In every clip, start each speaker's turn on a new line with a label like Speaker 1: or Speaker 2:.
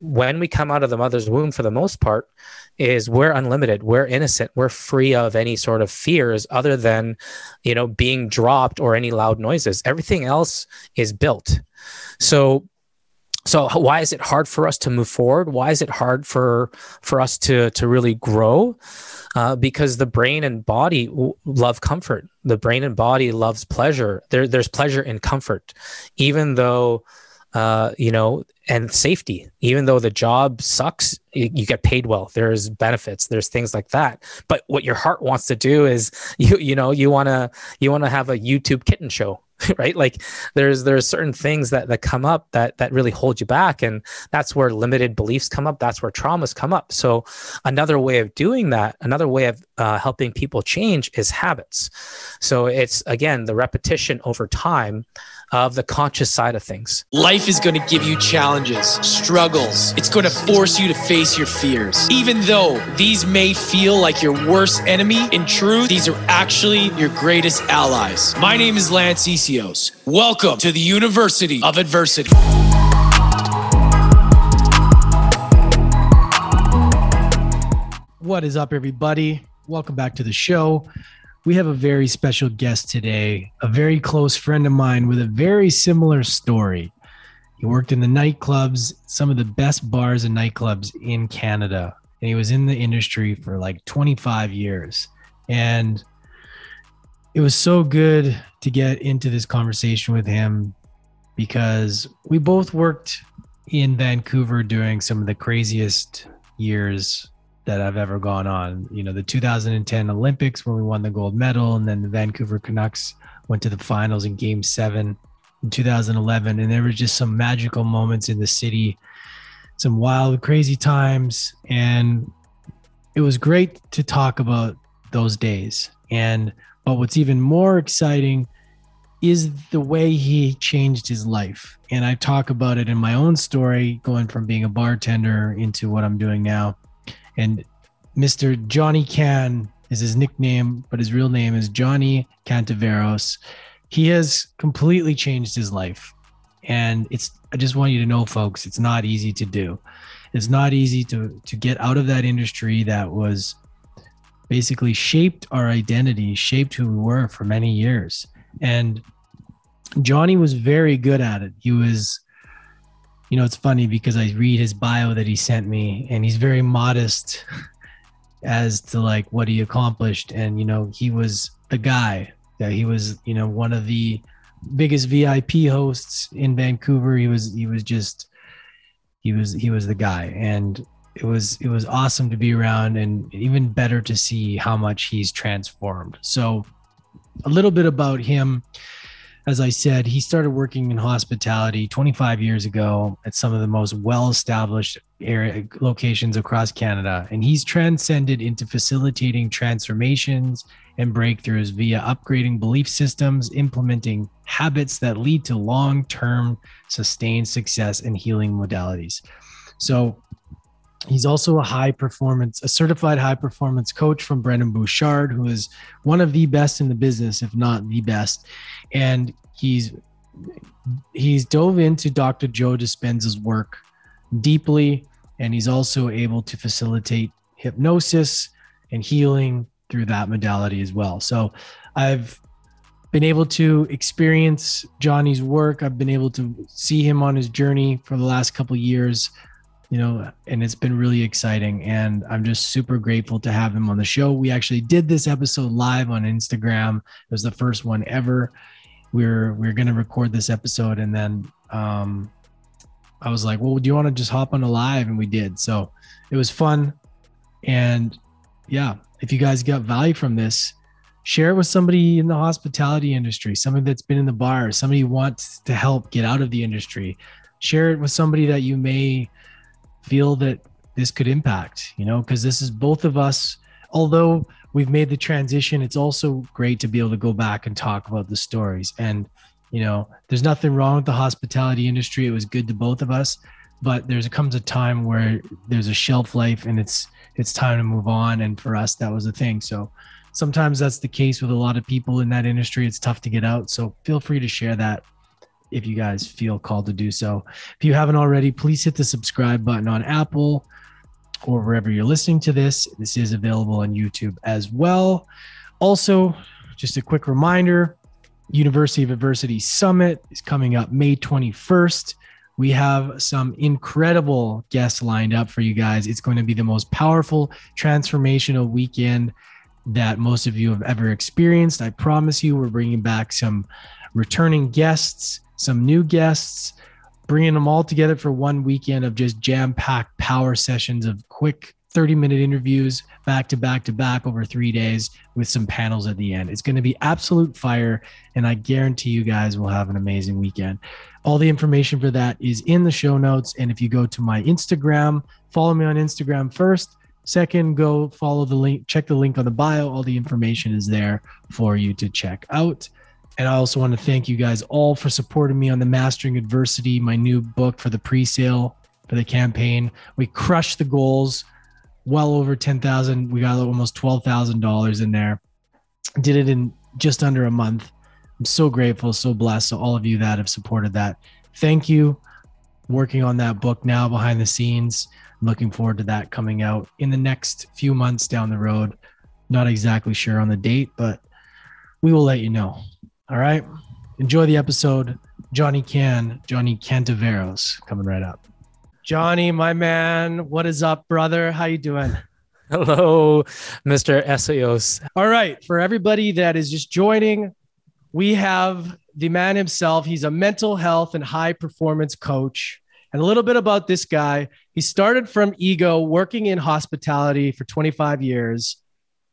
Speaker 1: when we come out of the mother's womb for the most part is we're unlimited we're innocent we're free of any sort of fears other than you know being dropped or any loud noises. Everything else is built. So so why is it hard for us to move forward? Why is it hard for for us to to really grow? Uh, because the brain and body w- love comfort. The brain and body loves pleasure. There, there's pleasure in comfort. Even though uh, you know, and safety. Even though the job sucks, you, get paid well. There's benefits. There's things like that. But what your heart wants to do is you you know you want to you want to have a YouTube kitten show. right like there's there's certain things that that come up that that really hold you back and that's where limited beliefs come up that's where traumas come up so another way of doing that another way of uh, helping people change is habits so it's again the repetition over time of the conscious side of things.
Speaker 2: Life is going to give you challenges, struggles. It's going to force you to face your fears. Even though these may feel like your worst enemy, in truth, these are actually your greatest allies. My name is Lance Essihos. Welcome to the University of Adversity.
Speaker 3: What is up, everybody? Welcome back to the show we have a very special guest today, a very close friend of mine with a very similar story. He worked in the nightclubs, some of the best bars and nightclubs in Canada. And he was in the industry for like 25 years. And it was so good to get into this conversation with him because we both worked in Vancouver during some of the craziest years that I've ever gone on. You know, the 2010 Olympics when we won the gold medal, and then the Vancouver Canucks went to the finals in game seven in 2011. And there were just some magical moments in the city, some wild, crazy times. And it was great to talk about those days. And, but what's even more exciting is the way he changed his life. And I talk about it in my own story, going from being a bartender into what I'm doing now and Mr. Johnny Can is his nickname, but his real name is Johnny Cantaveros. He has completely changed his life. And it's I just want you to know, folks, it's not easy to do. It's not easy to to get out of that industry that was basically shaped our identity, shaped who we were for many years. And Johnny was very good at it. He was you know, it's funny because I read his bio that he sent me and he's very modest as to like what he accomplished. And, you know, he was the guy that he was, you know, one of the biggest VIP hosts in Vancouver. He was, he was just, he was, he was the guy. And it was, it was awesome to be around and even better to see how much he's transformed. So a little bit about him as I said, he started working in hospitality 25 years ago at some of the most well-established locations across Canada, and he's transcended into facilitating transformations and breakthroughs via upgrading belief systems, implementing habits that lead to long-term sustained success and healing modalities. So He's also a high performance, a certified high performance coach from Brendon Burchard, who is one of the best in the business, if not the best. And he's he's dove into Dr. Joe Dispenza's work deeply, and he's also able to facilitate hypnosis and healing through that modality as well. So I've been able to experience Johnny's work. I've been able to see him on his journey for the last couple years you know, and it's been really exciting. And I'm just super grateful to have him on the show. We actually did this episode live on Instagram. It was the first one ever. We we're we we're gonna record this episode, and then um, I was like, "Well, do you want to just hop on a live?" And we did. So it was fun, and yeah, if you guys got value from this, share it with somebody in the hospitality industry, somebody that's been in the bar, somebody wants to help get out of the industry. Share it with somebody that you may feel that this could impact, you know, because this is both of us, although we've made the transition, it's also great to be able to go back and talk about the stories. And, you know, there's nothing wrong with the hospitality industry. It was good to both of us, but there's comes a time where there's a shelf life and it's it's time to move on. And for us, that was the thing. So sometimes that's the case with a lot of people in that industry. It's tough to get out. So feel free to share that if you guys feel called to do so. If you haven't already, please hit the subscribe button on Apple or wherever you're listening to this. This is available on YouTube as well. Also, just a quick reminder University of Adversity Summit is coming up May 21st. We have some incredible guests lined up for you guys. It's going to be the most powerful transformational weekend that most of you have ever experienced. I promise you, we're bringing back some returning guests, some new guests, bringing them all together for one weekend of just jam packed power sessions of quick 30 minute interviews back to back to back over three days with some panels at the end. It's going to be absolute fire. And I guarantee you guys will have an amazing weekend. All the information for that is in the show notes. And if you go to my Instagram, follow me on Instagram first. Second, go follow the link, check the link on the bio. All the information is there for you to check out. And I also want to thank you guys all for supporting me on the Mastering Adversity, my new book for the pre sale for the campaign. We crushed the goals well over 10,000. We got almost $12,000 in there. Did it in just under a month. I'm so grateful, so blessed. to all of you that have supported that. Thank you. Working on that book now behind the scenes. looking forward to that coming out in the next few months down the road. Not exactly sure on the date, but we will let you know. All right. Enjoy the episode. Johnny Can, Johnny Cantaveros coming right up. Johnny, my man, what is up, brother? How you doing?
Speaker 1: Hello, Mr. Essihos.
Speaker 3: All right, for everybody that is just joining, we have the man himself. He's a mental health and high performance coach. And a little bit about this guy. He started from ego, working in hospitality for 25 years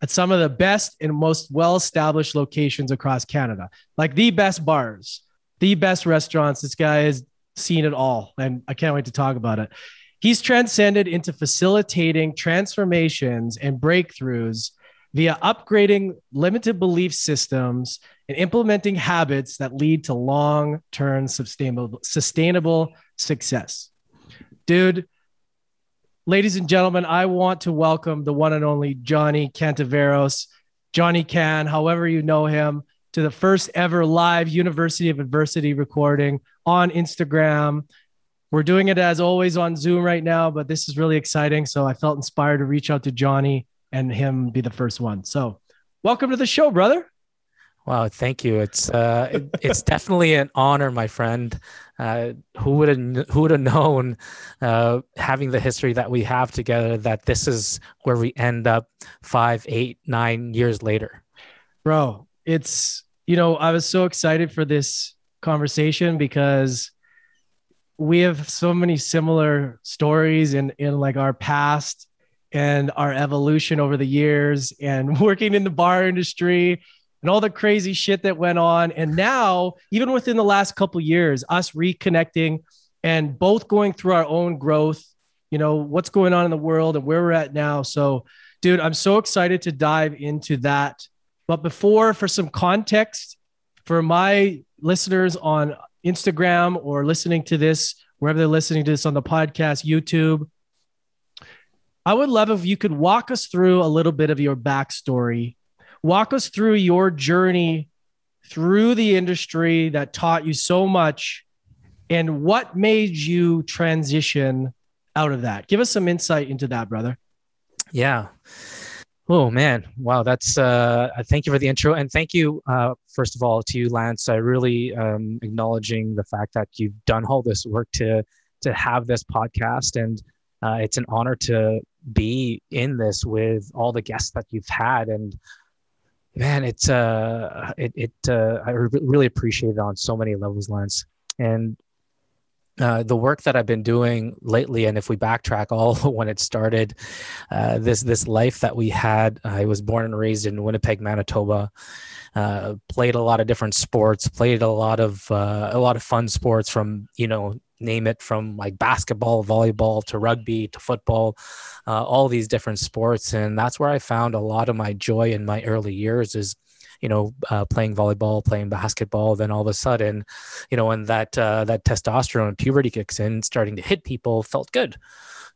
Speaker 3: at some of the best and most well established locations across Canada, like the best bars, the best restaurants. This guy has seen it all, and I can't wait to talk about it. He's transcended into facilitating transformations and breakthroughs via upgrading limited belief systems and implementing habits that lead to long-term sustainable sustainable success. Dude, ladies and gentlemen, I want to welcome the one and only Johnny Cantaveros, Johnny Can, however you know him to the first ever live University of Adversity recording on Instagram. We're doing it as always on Zoom right now, but this is really exciting. So I felt inspired to reach out to Johnny and him be the first one. So welcome to the show, brother.
Speaker 1: Wow, thank you. It's uh, it, it's definitely an honor, my friend. Uh, who would have who would have known, uh, having the history that we have together, that this is where we end up five, eight, nine years later.
Speaker 3: Bro, it's you know, I was so excited for this conversation because we have so many similar stories in in like our past and our evolution over the years and working in the bar industry and all the crazy shit that went on. And now even within the last couple years us reconnecting and both going through our own growth you know what's going on in the world and where we're at now. So dude i'm so excited to dive into that. But before, for some context, for my listeners on Instagram or listening to this, wherever they're listening to this on the podcast, YouTube, I would love if you could walk us through a little bit of your backstory, walk us through your journey through the industry that taught you so much and what made you transition out of that. Give us some insight into that, brother.
Speaker 1: Yeah. Oh man, wow! That's uh, thank you for the intro, and thank you uh, first of all to you, Lance. I really um, acknowledging the fact that you've done all this work to to have this podcast, and uh, it's an honor to be in this with all the guests that you've had. And man, it's uh, it it uh, I really appreciate it on so many levels, Lance. And uh, the work that I've been doing lately, and if we backtrack all when it started, uh, this this life that we had, I was born and raised in Winnipeg, Manitoba. Uh, played a lot of different sports. Played a lot of uh, a lot of fun sports from you know name it from like basketball, volleyball to rugby to football, uh, all these different sports, and that's where I found a lot of my joy in my early years. Is you know, uh, playing volleyball, playing basketball, then all of a sudden, you know, when that uh, that testosterone puberty kicks in, starting to hit people felt good.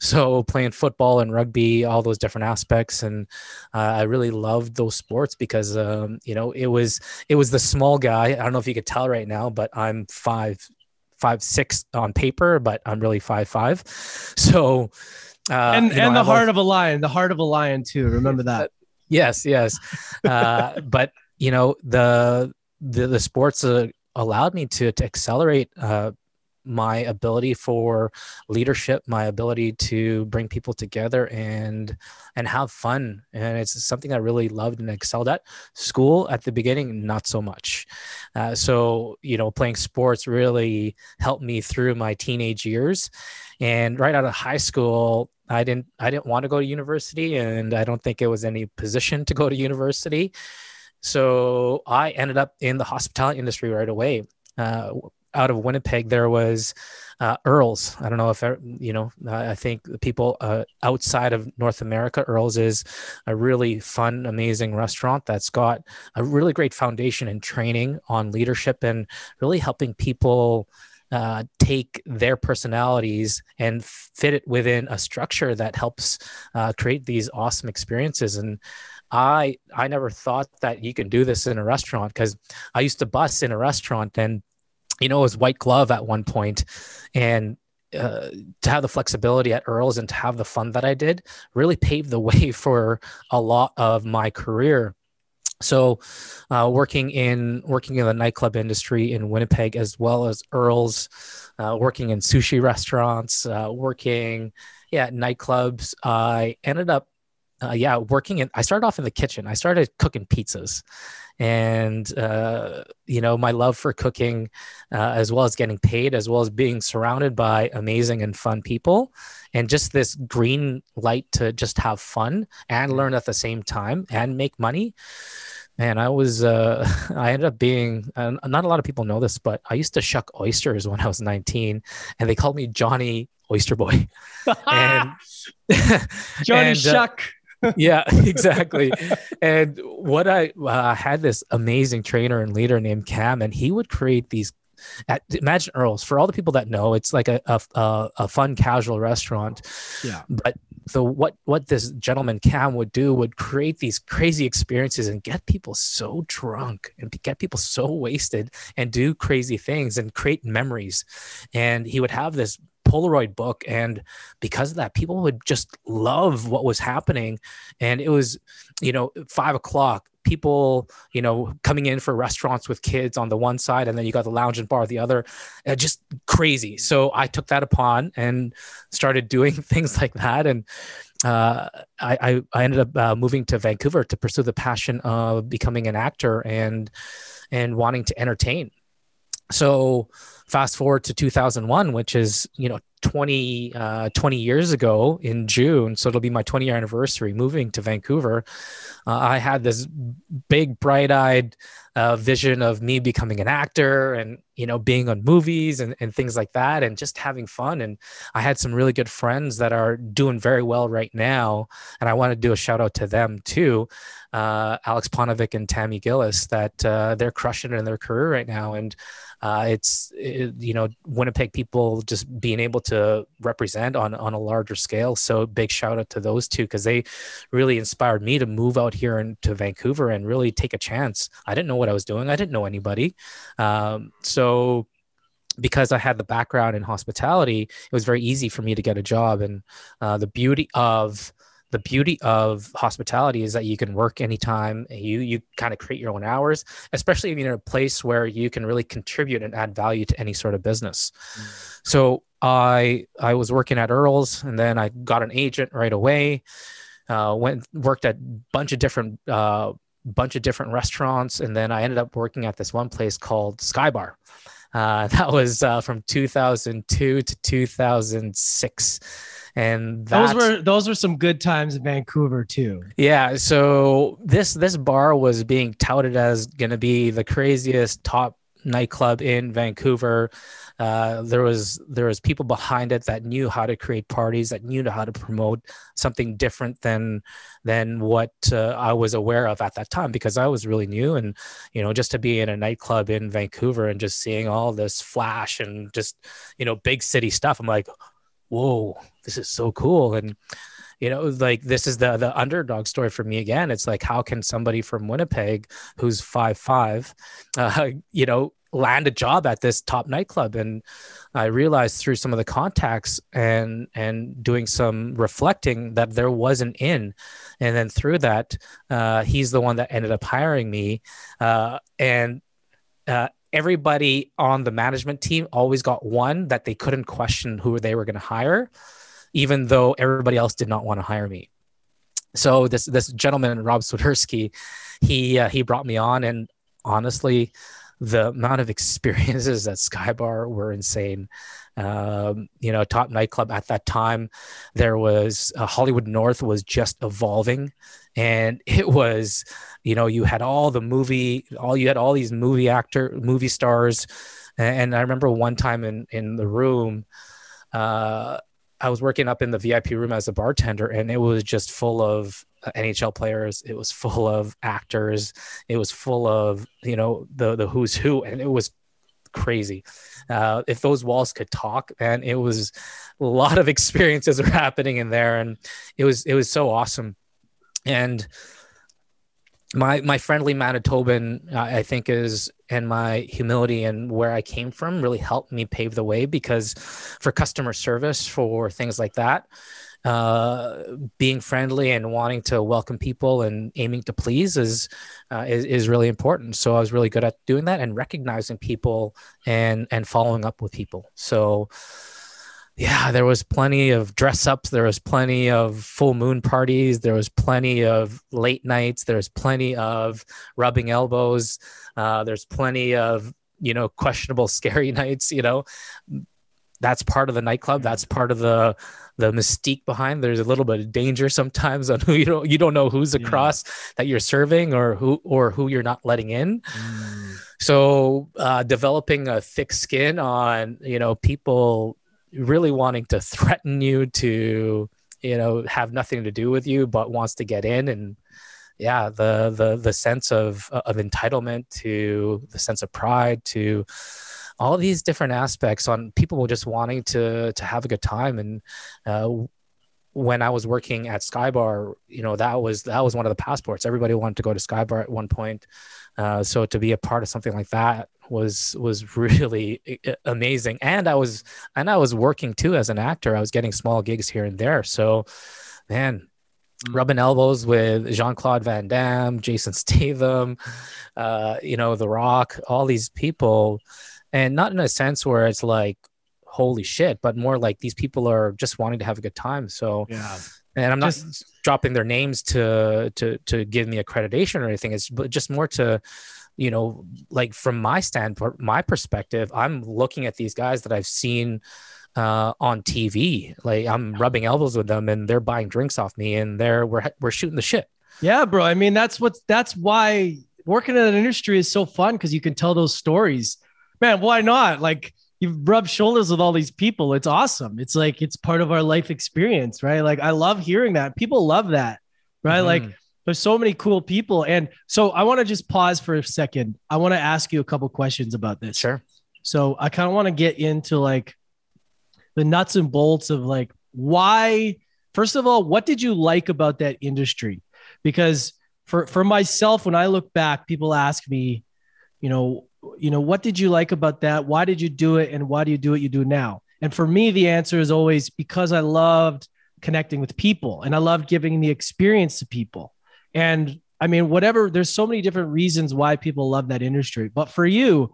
Speaker 1: So playing football and rugby, all those different aspects, and uh, I really loved those sports because um, you know it was it was the small guy. I don't know if you could tell right now, but I'm five five six on paper, but I'm really five five. So
Speaker 3: uh, and and know, the heart of a lion, the heart of a lion too. Remember that.
Speaker 1: yes, yes. Uh, but you know the the the sports uh, allowed me to to accelerate uh, my ability for leadership my ability to bring people together and and have fun. And it's something i really loved and excelled at. School at the beginning not so much. Uh, so you know playing sports really helped me through my teenage years. And right out of high school i didn't i didn't want to go to university and i don't think it was any position to go to university. So i ended up in the hospitality industry right away. Uh, out of Winnipeg, there was uh, Earl's. I don't know if you know. I think the people uh, outside of North America, Earl's is a really fun, amazing restaurant that's got a really great foundation and training on leadership and really helping people. Uh, take their personalities and fit it within a structure that helps uh, create these awesome experiences. And I I never thought that you can do this in a restaurant because I used to bus in a restaurant and you know, it was white glove at one point, and uh, to have the flexibility at Earl's and to have the fun that I did really paved the way for a lot of my career. So, uh, working in working in the nightclub industry in Winnipeg, as well as Earl's, uh, working in sushi restaurants, uh, working yeah nightclubs, I ended up uh, yeah working in. I started off in the kitchen. I started cooking pizzas, and uh, you know my love for cooking uh, as well as getting paid as well as being surrounded by amazing and fun people and just this green light to just have fun and learn at the same time and make money. Man i was uh, i ended up being uh, not a lot of people know this but i used to shuck oysters when i was 19 and they called me johnny oyster boy. And
Speaker 3: johnny and, uh, shuck
Speaker 1: yeah, exactly. and what I uh, had this amazing trainer and leader named Cam, and he would create these. At, imagine Earl's for all the people that know it's like a, a a fun casual restaurant.
Speaker 3: Yeah.
Speaker 1: But the what what this gentleman Cam would do would create these crazy experiences and get people so drunk and get people so wasted and do crazy things and create memories. And he would have this Polaroid book. And because of that, people would just love what was happening. And it was, you know, five o'clock, people, you know, coming in for restaurants with kids on the one side, and then you got the lounge and bar the other, uh, just crazy. So I took that upon and started doing things like that. And uh, I, I, ended up uh, moving to Vancouver to pursue the passion of becoming an actor and and wanting to entertain. So fast forward to 2001 which is you know 20 uh, 20 years ago in june. So it'll be my 20 year anniversary moving to vancouver. Uh, i had this big bright-eyed uh, vision of me becoming an actor and you know being on movies and, and things like that and just having fun. And i had some really good friends that are doing very well right now. And i want to do a shout out to them too uh, alex ponovic and tammy gillis that uh, they're crushing it in their career right now. And uh, it's it, you know Winnipeg people just being able to represent on on a larger scale. So big shout out to those two because they really inspired me to move out here and to Vancouver and really take a chance. I didn't know what I was doing. I didn't know anybody. Um, so because I had the background in hospitality, it was very easy for me to get a job. And uh, the beauty of the beauty of hospitality is that you can work anytime. You you kind of create your own hours especially if you're in a place where you can really contribute and add value to any sort of business. Mm. so i i was working at earl's and then i got an agent right away uh, went worked at a bunch of different uh, bunch of different restaurants and then i ended up working at this one place called skybar. Uh, that was uh, from 2002 to 2006 and
Speaker 3: those were those were some good times in Vancouver too.
Speaker 1: Yeah, so this this bar was being touted as going to be the craziest top nightclub in Vancouver. Uh, there was there was people behind it that knew how to create parties, that knew how to promote something different than than what uh, I was aware of at that time because I was really new and you know just to be in a nightclub in Vancouver and just seeing all this flash and just you know big city stuff, I'm like, whoa, this is so cool. And you know, like this is the the underdog story for me again. It's like how can somebody from Winnipeg who's five five, uh, you know, land a job at this top nightclub and i realized through some of the contacts and and doing some reflecting that there was an in and then through that uh, he's the one that ended up hiring me uh, and uh, everybody on the management team always got one that they couldn't question who they were going to hire even though everybody else did not want to hire me so this this gentleman rob swiderski he uh, he brought me on and honestly the amount of experiences at Skybar were insane. Um, you know, top nightclub at that time, there was uh, Hollywood North was just evolving, and it was, you know, you had all the movie, all you had all these movie actor, movie stars, and, I remember one time in in the room. Uh, I was working up in the VIP room as a bartender, and it was just full of uh, NHL players. It was full of actors. It was full of you know the the who's who, and it was crazy. Uh, if those walls could talk, and it was a lot of experiences were happening in there, and it was it was so awesome. And my my friendly Manitoban, uh, I think, is and my humility and where I came from really helped me pave the way because for customer service for things like that, uh, being friendly and wanting to welcome people and aiming to please is, uh, is is really important. So I was really good at doing that and recognizing people and and following up with people. So yeah, there was plenty of dress ups. There was plenty of full moon parties. There was plenty of late nights. There's plenty of rubbing elbows. Uh, there's plenty of, you know, questionable, scary nights. You know, that's part of the nightclub. That's part of the the mystique behind. There's a little bit of danger sometimes on who you don't you don't know who's across yeah. that you're serving or who or who you're not letting in. Mm. So uh, developing a thick skin on you know people really wanting to threaten you to you know have nothing to do with you but wants to get in. And yeah the the the sense of of entitlement to the sense of pride to all these different aspects on people just wanting to to have a good time. And uh, when I was working at Skybar, you know that was that was one of the passports. Everybody wanted to go to Skybar at one point, uh, so to be a part of something like that was was really amazing. And i was and i was working too as an actor. I was getting small gigs here and there. So man mm. rubbing elbows with jean-claude van damme jason statham uh, you know the rock all these people. And not in a sense where it's like holy shit but more like these people are just wanting to have a good time. So
Speaker 3: yeah
Speaker 1: and i'm not just, dropping their names to to to give me accreditation or anything it's but just more to you know, like from my standpoint, my perspective, I'm looking at these guys that I've seen uh, on TV. Like I'm rubbing elbows with them, and they're buying drinks off me, and they're we're we're shooting the shit.
Speaker 3: Yeah, bro. I mean, that's what that's why working in an industry is so fun because you can tell those stories. Man, why not? Like you've rubbed shoulders with all these people. It's awesome. It's like it's part of our life experience, right? Like I love hearing that. People love that, right? Mm-hmm. Like there's so many cool people. And so I want to just pause for a second. I want to ask you a couple questions about this.
Speaker 1: Sure.
Speaker 3: So I kind of want to get into like the nuts and bolts of like why, first of all, what did you like about that industry? Because for for myself, when I look back, people ask me, you know, you know, what did you like about that? Why did you do it? And why do you do what you do now? And for me, the answer is always because I loved connecting with people and I loved giving the experience to people. And I mean, whatever, there's so many different reasons why people love that industry. But for you,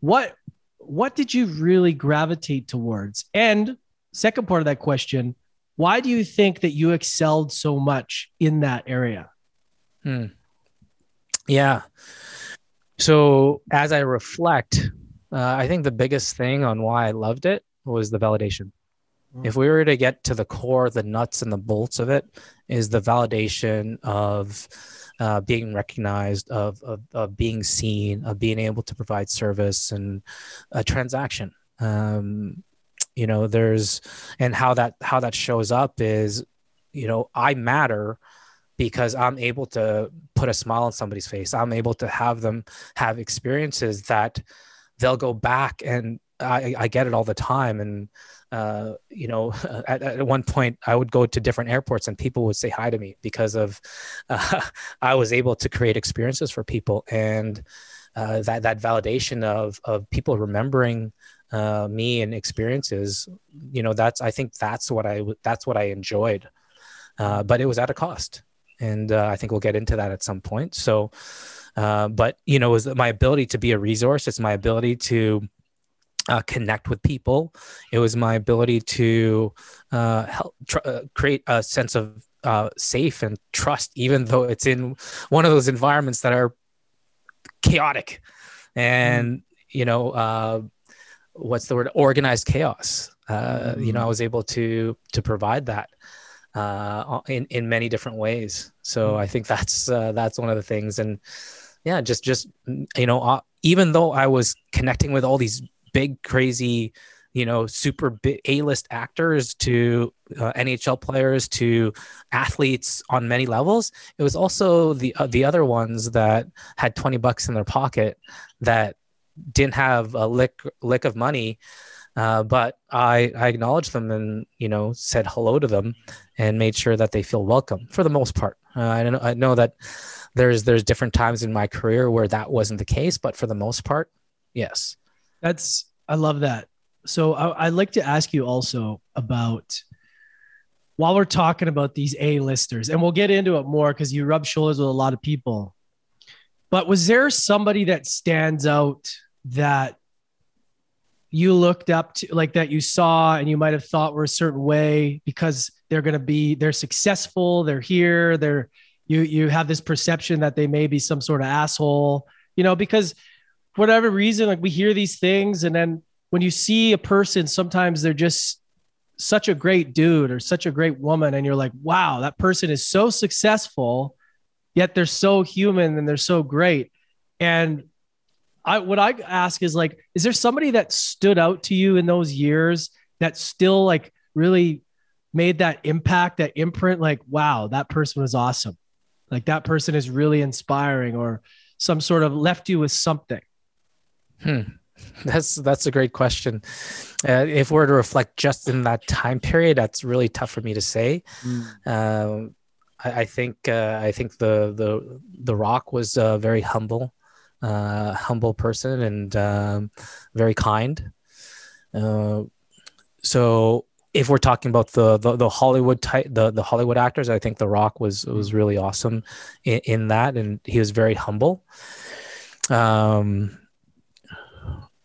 Speaker 3: what what did you really gravitate towards? And second part of that question, why do you think that you excelled so much in that area?
Speaker 1: Hmm. Yeah. So as I reflect, uh, I think the biggest thing on why I loved it was the validation. Mm. If we were to get to the core, the nuts and the bolts of it, is the validation of uh, being recognized, of, of, of being seen, of being able to provide service and a transaction. Um, you know, there's and how that how that shows up is, you know, I matter because I'm able to put a smile on somebody's face. I'm able to have them have experiences that they'll go back and I, I get it all the time. And uh, you know, at, at, one point I would go to different airports and people would say hi to me because of uh, I was able to create experiences for people and uh, that that validation of of people remembering uh, me and experiences. You know, that's I think that's what I that's what I enjoyed, uh, but it was at a cost, and uh, I think we'll get into that at some point. So. but you know, was my ability to be a resource. It's my ability to uh, connect with people. It was my ability to uh, help tr- uh, create a sense of uh, safe and trust, even though it's in one of those environments that are chaotic and mm. you know uh, what's the word organized chaos. Mm. You know, I mm. was able to to provide that in in many different ways. So mm. I think that's uh, that's one of the things and yeah just just you know uh, even though i was connecting with all these big crazy you know super a-list actors to uh, nhl players to athletes on many levels it was also the uh, the other ones that had 20 bucks in their pocket that didn't have a lick lick of money uh, but I, I acknowledged them and you know said hello to them and made sure that they feel welcome for the most part. Uh, I know I know that there's there's different times in my career where that wasn't the case, but for the most part, yes.
Speaker 3: That's I love that. So I, would like to ask you also about while we're talking about these A-listers, and we'll get into it more because you rub shoulders with a lot of people. But was there somebody that stands out that you looked up to, like that you saw and you might have thought were a certain way because they're going to be they're successful, they're here, they're you you have this perception that they may be some sort of asshole, you know, because whatever reason, like we hear these things, and then when you see a person, sometimes they're just such a great dude or such a great woman, and you're like, wow, that person is so successful, yet they're so human and they're so great. And I what I ask is like, is there somebody that stood out to you in those years that still like really made that impact, that imprint? Like, wow, that person was awesome. Like that person is really inspiring, or some sort of left you with something.
Speaker 1: Hmm. That's that's a great question. Uh, if we're to reflect just in that time period, that's really tough for me to say. Mm. Um, I, I, think uh, I think the the the Rock was a very humble, uh, humble person and um, very kind. Uh, so if we're talking about the the, the Hollywood type the the Hollywood actors, I think The Rock was was really awesome in, in that, and he was very humble. Um,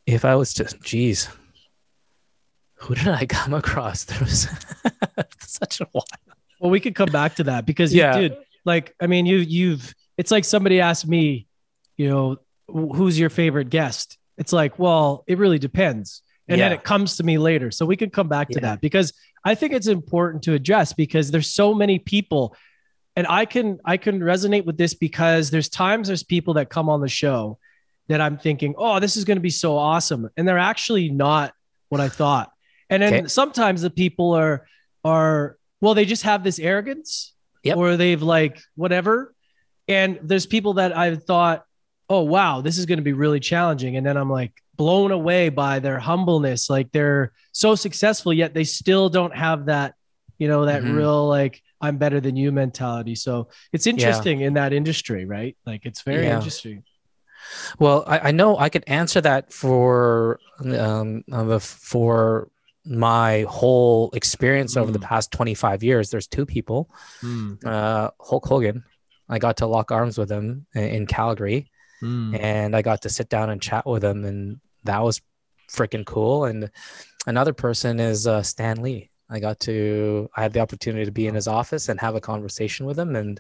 Speaker 1: if I was to, geez, who did I come across? There was such a while.
Speaker 3: Well, we could come back to that because yeah, dude, like, I mean, you, you've, it's like somebody asked me, you know, who's your favorite guest? It's like, well, it really depends. And yeah. then it comes to me later. So we could come back to yeah. that because I think it's important to address because there's so many people and I can I can resonate with this because there's times there's people that come on the show that I'm thinking, oh, this is going to be so awesome. And they're actually not what I thought. And then okay. sometimes the people are, are, well, they just have this arrogance yep. or they've like whatever. And there's people that I've thought, oh, wow, this is going to be really challenging. And then I'm like blown away by their humbleness. Like they're so successful, yet they still don't have that, you know, that mm-hmm. real like, I'm better than you mentality. So it's interesting yeah. in that industry, right? Like it's very yeah. interesting.
Speaker 1: Well, I, I know I could answer that for um, for my whole experience mm. over the hmm. past 25 years. There's two people. Mm. Uh, Hulk Hogan. I got to lock arms with him in Calgary, mm. and I got to sit down and chat with him, and that was freaking cool. And another person is uh, Stan Lee. I got to I had the opportunity to be in his office and have a conversation with him, and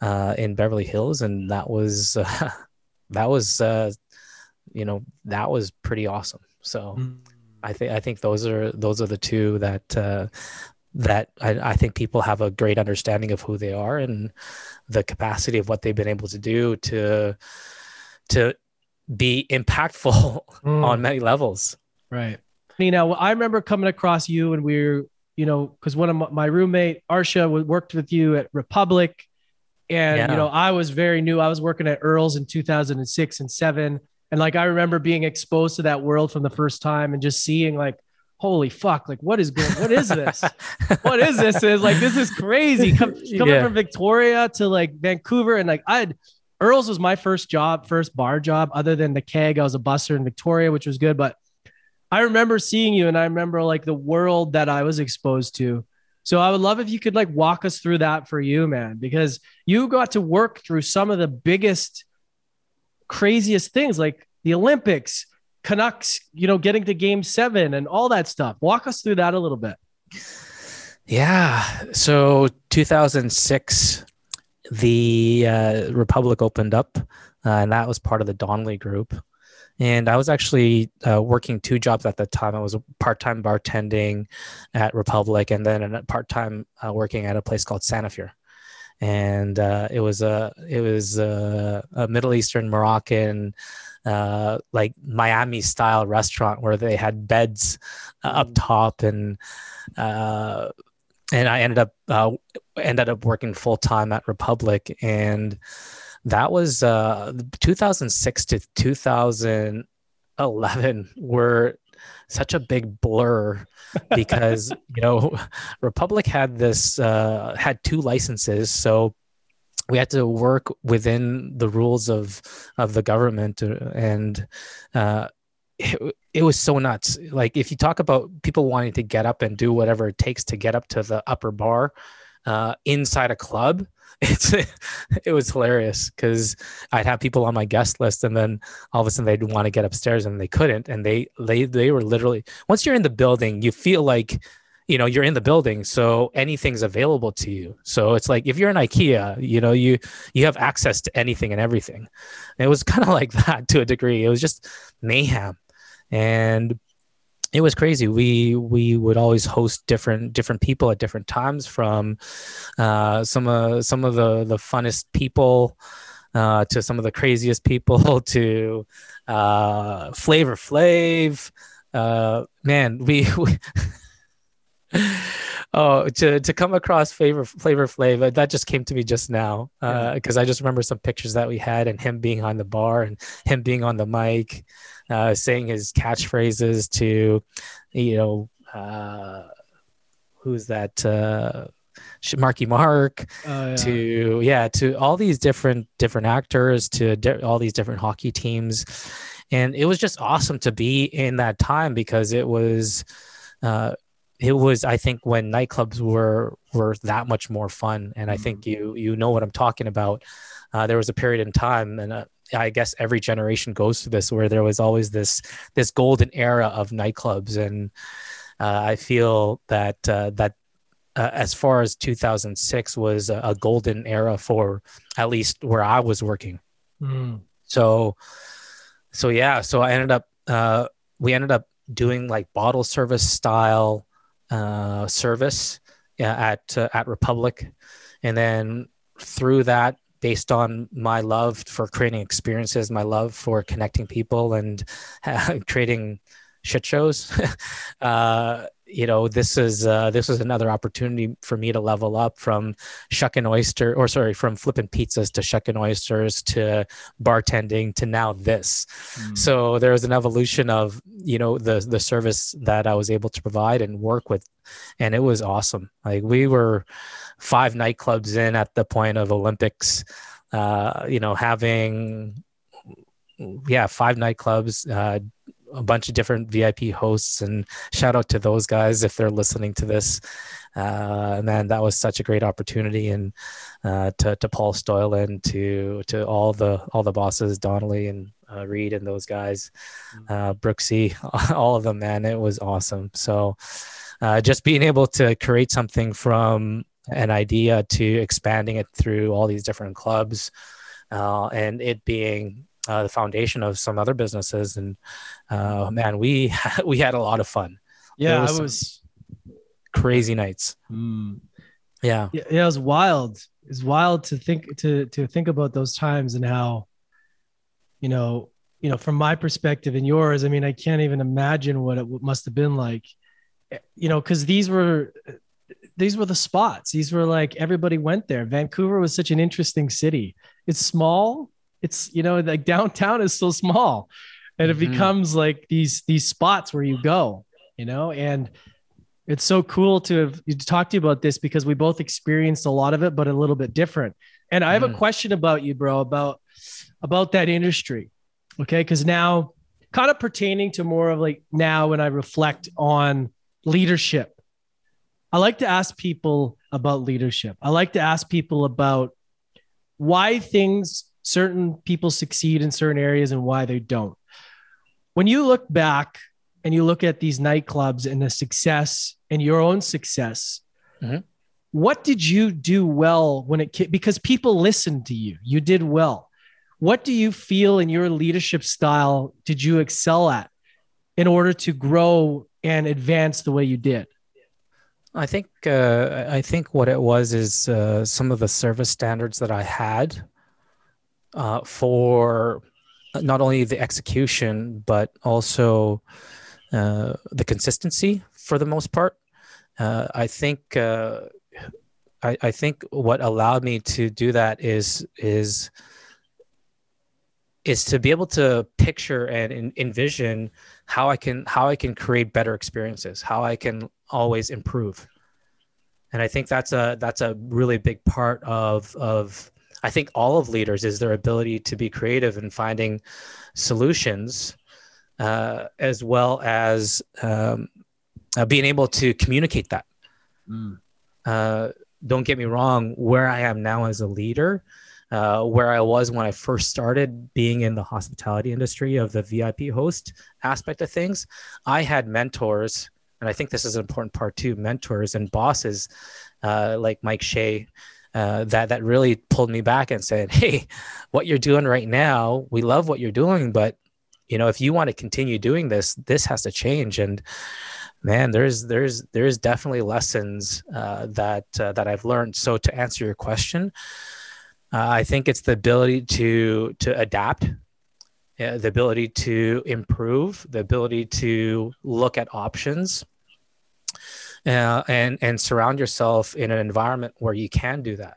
Speaker 1: uh, in Beverly Hills, and that was uh, that was uh, you know that was pretty awesome. So mm. I think I think those are those are the two that uh, that I, I, think people have a great understanding of who they are and the capacity of what they've been able to do to to be impactful mm. on many levels.
Speaker 3: Right. You know, I remember coming across you and we are you know, because one of my, roommate Arsha worked with you at Republic and yeah. you know, I was very new. I was working at Earl's in 2006 and seven, and like I remember being exposed to that world from the first time and just seeing like, holy fuck, like what is going, what is this? what is this? Is like, this is crazy. Come, coming yeah. from Victoria to like Vancouver. And like, I had, Earl's was my first job, first bar job, other than the keg. I was a buster in Victoria, which was good. But I remember seeing you and I remember like the world that I was exposed to. So I would love if you could like walk us through that for you, man, because you got to work through some of the biggest, craziest things like the Olympics, Canucks, you know, getting to game seven and all that stuff. Walk us through that a little bit.
Speaker 1: Yeah. So 2006, the uh, Republic opened up, uh, and that was part of the Donnelly Group. And I was actually uh, working two jobs at the time. I was part time bartending at Republic, and then part time uh, working at a place called Sanafir. And uh, it was a it was a, a Middle Eastern Moroccan uh, like Miami style restaurant where they had beds uh, up mm. top and uh, and I ended up uh, ended up working full time at Republic and that was uh, 2006 to 2011 were such a big blur because you know Republic had this uh, had two licenses so we had to work within the rules of of the government uh, and uh, it, it was so nuts. Like if you talk about people wanting to get up and do whatever it takes to get up to the upper bar uh, inside a club it's it was hilarious because I'd have people on my guest list and then all of a sudden they'd want to get upstairs and they couldn't and they they they were literally once you're in the building you feel like you know you're in the building so anything's available to you. So it's like if you're in ikea you know you you have access to anything and everything. And it was kind of like that to a degree. It was just mayhem. And it was crazy. We we would always host different different people at different times from uh, some of some of the the funnest people uh, to some of the craziest people to uh, flavor flav. Uh, man we, we oh, to to come across Flavor Flavor Flav, that just came to me just now because uh, I just remember some pictures that we had and him being on the bar and him being on the mic, uh, saying his catchphrases to, you know, uh, who's that? Uh, Marky Mark oh, yeah. to yeah to all these different different actors to di- all these different hockey teams, and it was just awesome to be in that time because it was. Uh, it was i think when nightclubs were were that much more fun and i think mm-hmm. you you know what i'm talking about uh, there was a period in time and uh, i guess every generation goes through this where there was always this this golden era of nightclubs and uh, i feel that uh, that uh, as far as 2006 was a, a, golden era for at least where i was working mm. so so yeah so i ended up uh, we ended up doing like bottle service style uh, service at uh, at Republic, and then through that, based on my love for creating experiences, my love for connecting people, and creating shit shows. uh, you know, this is uh, this was another opportunity for me to level up from shucking oyster, or sorry, from flipping pizzas to shucking oysters to bartending to now this. Mm. So there was an evolution of you know the the service that I was able to provide and work with, and it was awesome. Like we were five nightclubs in at the point of Olympics. Uh, you know, having yeah five nightclubs. Uh, a bunch of different VIP hosts, and shout out to those guys if they're listening to this. Uh, man, that was such a great opportunity, and uh, to to Paul Stoylan, to to all the all the bosses, Donnelly and uh, Reed and those guys, mm-hmm. uh, Brooksy, all of them, man, it was awesome. So, uh, just being able to create something from an idea to expanding it through all these different clubs, uh, and it being uh, the foundation of some other businesses. And uh, man, we we had a lot of fun.
Speaker 3: Yeah, was I was
Speaker 1: crazy nights.
Speaker 3: Mm.
Speaker 1: Yeah.
Speaker 3: yeah, yeah, it was wild. It's wild to think to to think about those times and how, you know, you know, from my perspective and yours. I mean, I can't even imagine what it must have been like. You know, because these were these were the spots. These were like everybody went there. Vancouver was such an interesting city. It's small, it's you know like downtown is so small and it mm-hmm. becomes like these these spots where you go you know, and it's so cool to have to talk to you about this because we both experienced a lot of it, but a little bit different. And I have mm. a question about you, bro, about about that industry. Okay. Cause now kind of pertaining to more of like now when I reflect on leadership. I like to ask people about leadership. I like to ask people about why things certain people succeed in certain areas and why they don't. When you look back and you look at these nightclubs and the success and your own success, mm-hmm. what did you do well when it because people listened to you? You did well. What do you feel in your leadership style did you excel at in order to grow and advance the way you did?
Speaker 1: I think uh, I think what it was is uh, some of the service standards that I had uh, for not only the execution but also uh, the consistency for the most part. Uh, I think uh, I, I, think what allowed me to do that is is is to be able to picture and envision how I can how I can create better experiences, how I can always improve. And I think that's a that's a really big part of of I think all of leaders is their ability to be creative and finding solutions, uh, as well as um, uh, being able to communicate that. Mm. Uh, don't get me wrong, where I am now as a leader, uh, where I was when I first started being in the hospitality industry of the VIP host aspect of things, I had mentors. And I think this is an important part too mentors and bosses uh, like Mike Shea. Uh, that that really pulled me back and said, "Hey, what you're doing right now, we love what you're doing, but you know, if you want to continue doing this, this has to change." And man there's there's there's definitely lessons uh, that uh, that i've learned so to answer your question uh, i think it's the ability to to adapt uh, the ability to improve the ability to look at options uh, and and surround yourself in an environment where you can do that.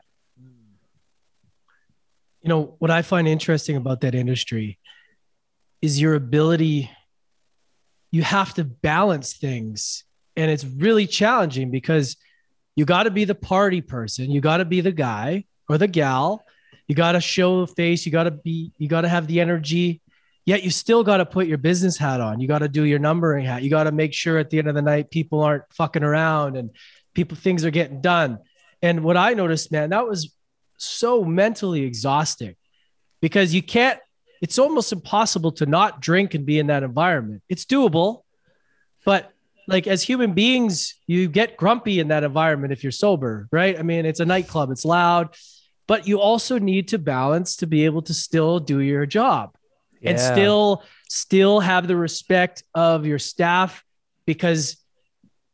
Speaker 3: You know what i find interesting about that industry is your ability you have to balance things. And it's really challenging because you got to be the party person you got to be the guy or the gal you got to show the face you got to be you got to have the energy yet you still got to put your business hat on. You got to do your numbering hat. You got to make sure at the end of the night people aren't fucking around and people things are getting done. And what i noticed man that was so mentally exhausting because you can't it's almost impossible to not drink and be in that environment. It's doable, but like as human beings, you get grumpy in that environment if you're sober, right? I mean, it's a nightclub, it's loud, but you also need to balance to be able to still do your job yeah. and still still have the respect of your staff because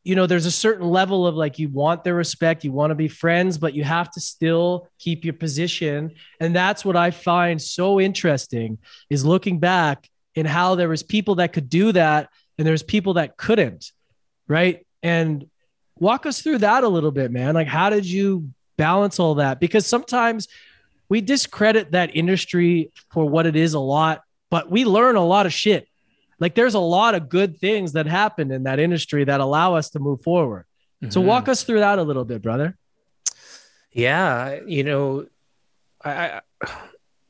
Speaker 3: you know, there's a certain level of like you want their respect, you want to be friends, but you have to still keep your position. And that's what I find so interesting is looking back in how there was people that could do that and there's people that couldn't, right? And walk us through that a little bit, man. Like how did you balance all that? Because sometimes we discredit that industry for what it is a lot, but we learn a lot of shit like there's a lot of good things that happen in that industry that allow us to move forward. Mm-hmm. So walk us through that a little bit, brother.
Speaker 1: Yeah, you know, I,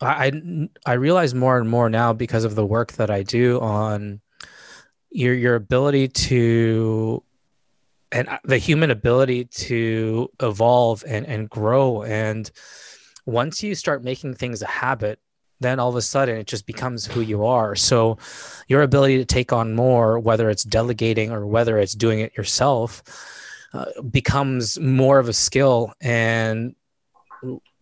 Speaker 1: I I realize more and more now because of the work that I do on your your ability to and the human ability to evolve and and grow and once you start making things a habit then all of a sudden it just becomes who you are. So your ability to take on more, whether it's delegating or whether it's doing it yourself, uh, becomes more of a skill. And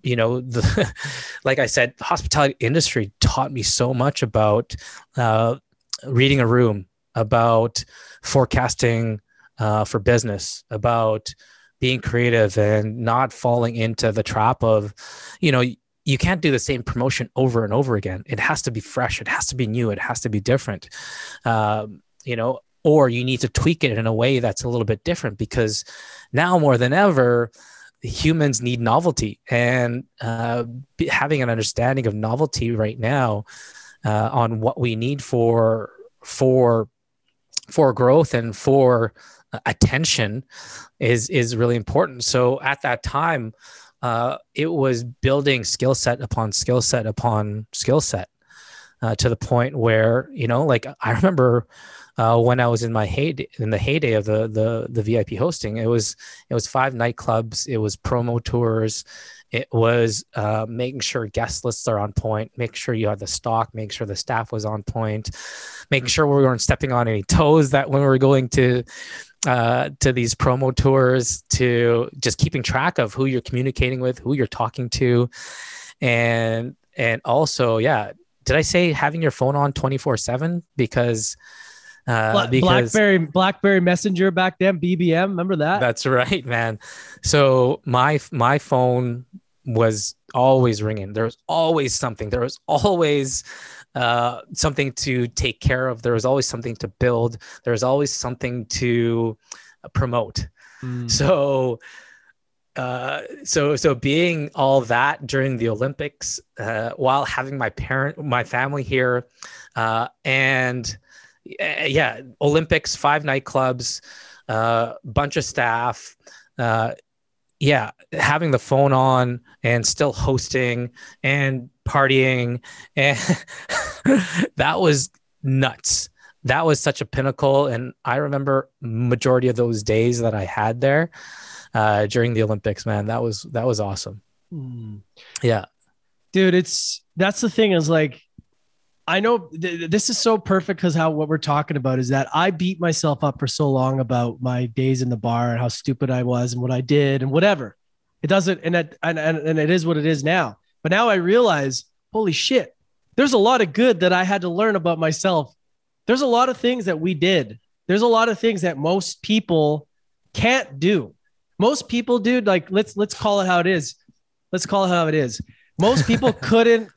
Speaker 1: you know, the, like I said, the hospitality industry taught me so much about uh, reading a room, about forecasting uh, for business, about being creative and not falling into the trap of, you know, you can't do the same promotion over and over again. It has to be fresh. It has to be new. It has to be different. Um, you know, or you need to tweak it in a way that's a little bit different because now more than ever, humans need novelty and uh, having an understanding of novelty right now uh, on what we need for for for growth and for attention is is really important. So at that time, uh, it was building skill set upon skill set upon skill set uh, to the point where you know, like I remember uh, when I was in my heyday, in the heyday of the the the VIP hosting, it was it was five nightclubs, it was promo tours, it was uh, making sure guest lists are on point, make sure you had the stock, make sure the staff was on point, making sure we weren't stepping on any toes that when we were going to uh, to these promo tours, to just keeping track of who you're communicating with, who you're talking to, and and also, yeah, did I say having your phone on twenty four seven because
Speaker 3: uh, because, BlackBerry BlackBerry Messenger back then, BBM. Remember that?
Speaker 1: That's right, man. So my my phone was always ringing. There was always something. There was always uh, something to take care of. There was always something to build. There was always something to promote. Mm. So. Uh, so so being all that during the Olympics, uh, while having my parent, my family here, uh, and yeah, Olympics, five nightclubs, a uh, bunch of staff. Uh, yeah, having the phone on and still hosting and partying, and that was nuts. That was such a pinnacle, and I remember majority of those days that I had there uh, during the Olympics. Man, that was that was awesome. Mm. Yeah,
Speaker 3: dude, it's that's the thing is like I know th- this is so perfect because how what we're talking about is that I beat myself up for so long about my days in the bar and how stupid I was and what I did and whatever. It doesn't, and it, and, and, and it is what it is now. But now I realize, holy shit, there's a lot of good that I had to learn about myself. There's a lot of things that we did. There's a lot of things that most people can't do. Most people, dude, like let's let's call it how it is. Let's call it how it is. Most people couldn't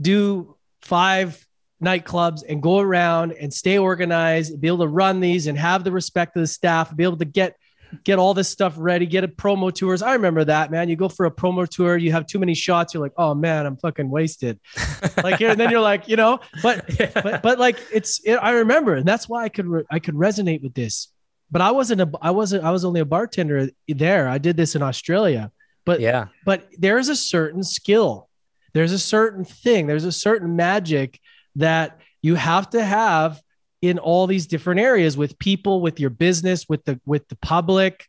Speaker 3: do five nightclubs and go around and stay organized, be able to run these and have the respect of the staff, be able to get get all this stuff ready, get a promo tours. I remember that, man. You go for a promo tour, you have too many shots, you're like, oh man, I'm fucking wasted. like here, and then you're like, you know, but yeah. but but like it's it, I remember, and that's why I could re- I could resonate with this. But I wasn't a I wasn't I was only a bartender there. I did this in Australia. But yeah, but there's a certain skill there's a certain thing, there's a certain magic that you have to have in all these different areas with people, with your business, with the with the public.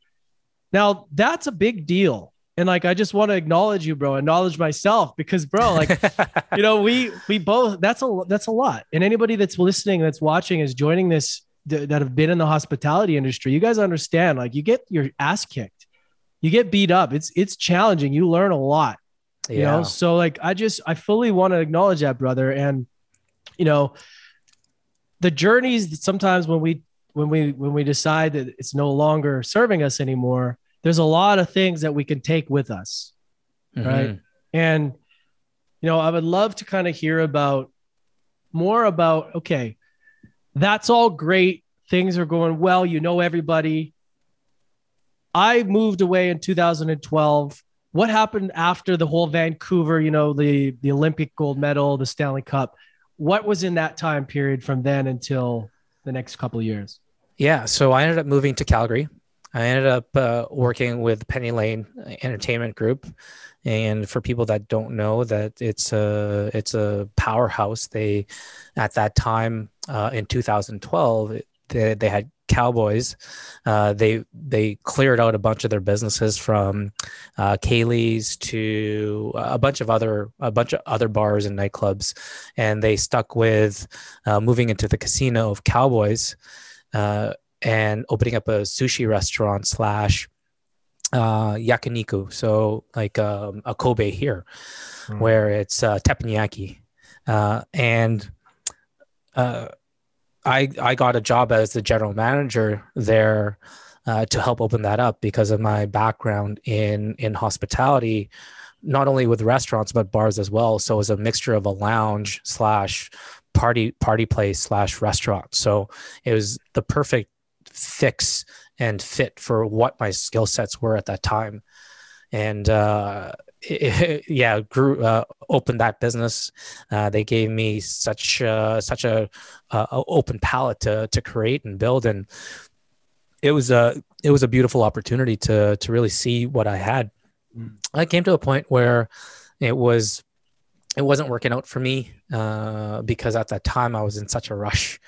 Speaker 3: Now, that's a big deal. And like I just want to acknowledge you, bro, acknowledge myself because bro, like you know, we we both that's a that's a lot. And anybody that's listening, that's watching is joining this that have been in the hospitality industry. You guys understand like you get your ass kicked. You get beat up. It's it's challenging. You learn a lot you yeah. know so like i just i fully want to acknowledge that brother and you know the journeys sometimes when we when we when we decide that it's no longer serving us anymore there's a lot of things that we can take with us mm-hmm. right and you know i would love to kind of hear about more about okay that's all great things are going well you know everybody i moved away in 2012 what happened after the whole Vancouver, you know, the the Olympic gold medal, the Stanley Cup? What was in that time period from then until the next couple years?
Speaker 1: Yeah, so I ended up moving to Calgary. I ended up uh, working with Penny Lane Entertainment Group, and for people that don't know, that it's a it's a powerhouse. They at that time uh, in 2012 they, they had Cowboys, uh, they they cleared out a bunch of their businesses from uh, Kaylee's to a bunch of other a bunch of other bars and nightclubs, and they stuck with uh, moving into the casino of Cowboys uh, and opening up a sushi restaurant slash uh, yakiniku, so like um, a Kobe here, mm. where it's uh, teppanyaki, uh, and uh, I I got a job as the general manager there uh, to help open that up because of my background in in hospitality, not only with restaurants but bars as well. So it was a mixture of a lounge slash party party place slash restaurant. So it was the perfect fix and fit for what my skill sets were at that time. and uh, it, yeah, grew uh, opened that business. Uh, they gave me such uh, such a, a, open palette to to create and build, and it was a it was a beautiful opportunity to to really see what I had. Mm. I came to a point where it was it wasn't working out for me uh, because at that time I was in such a rush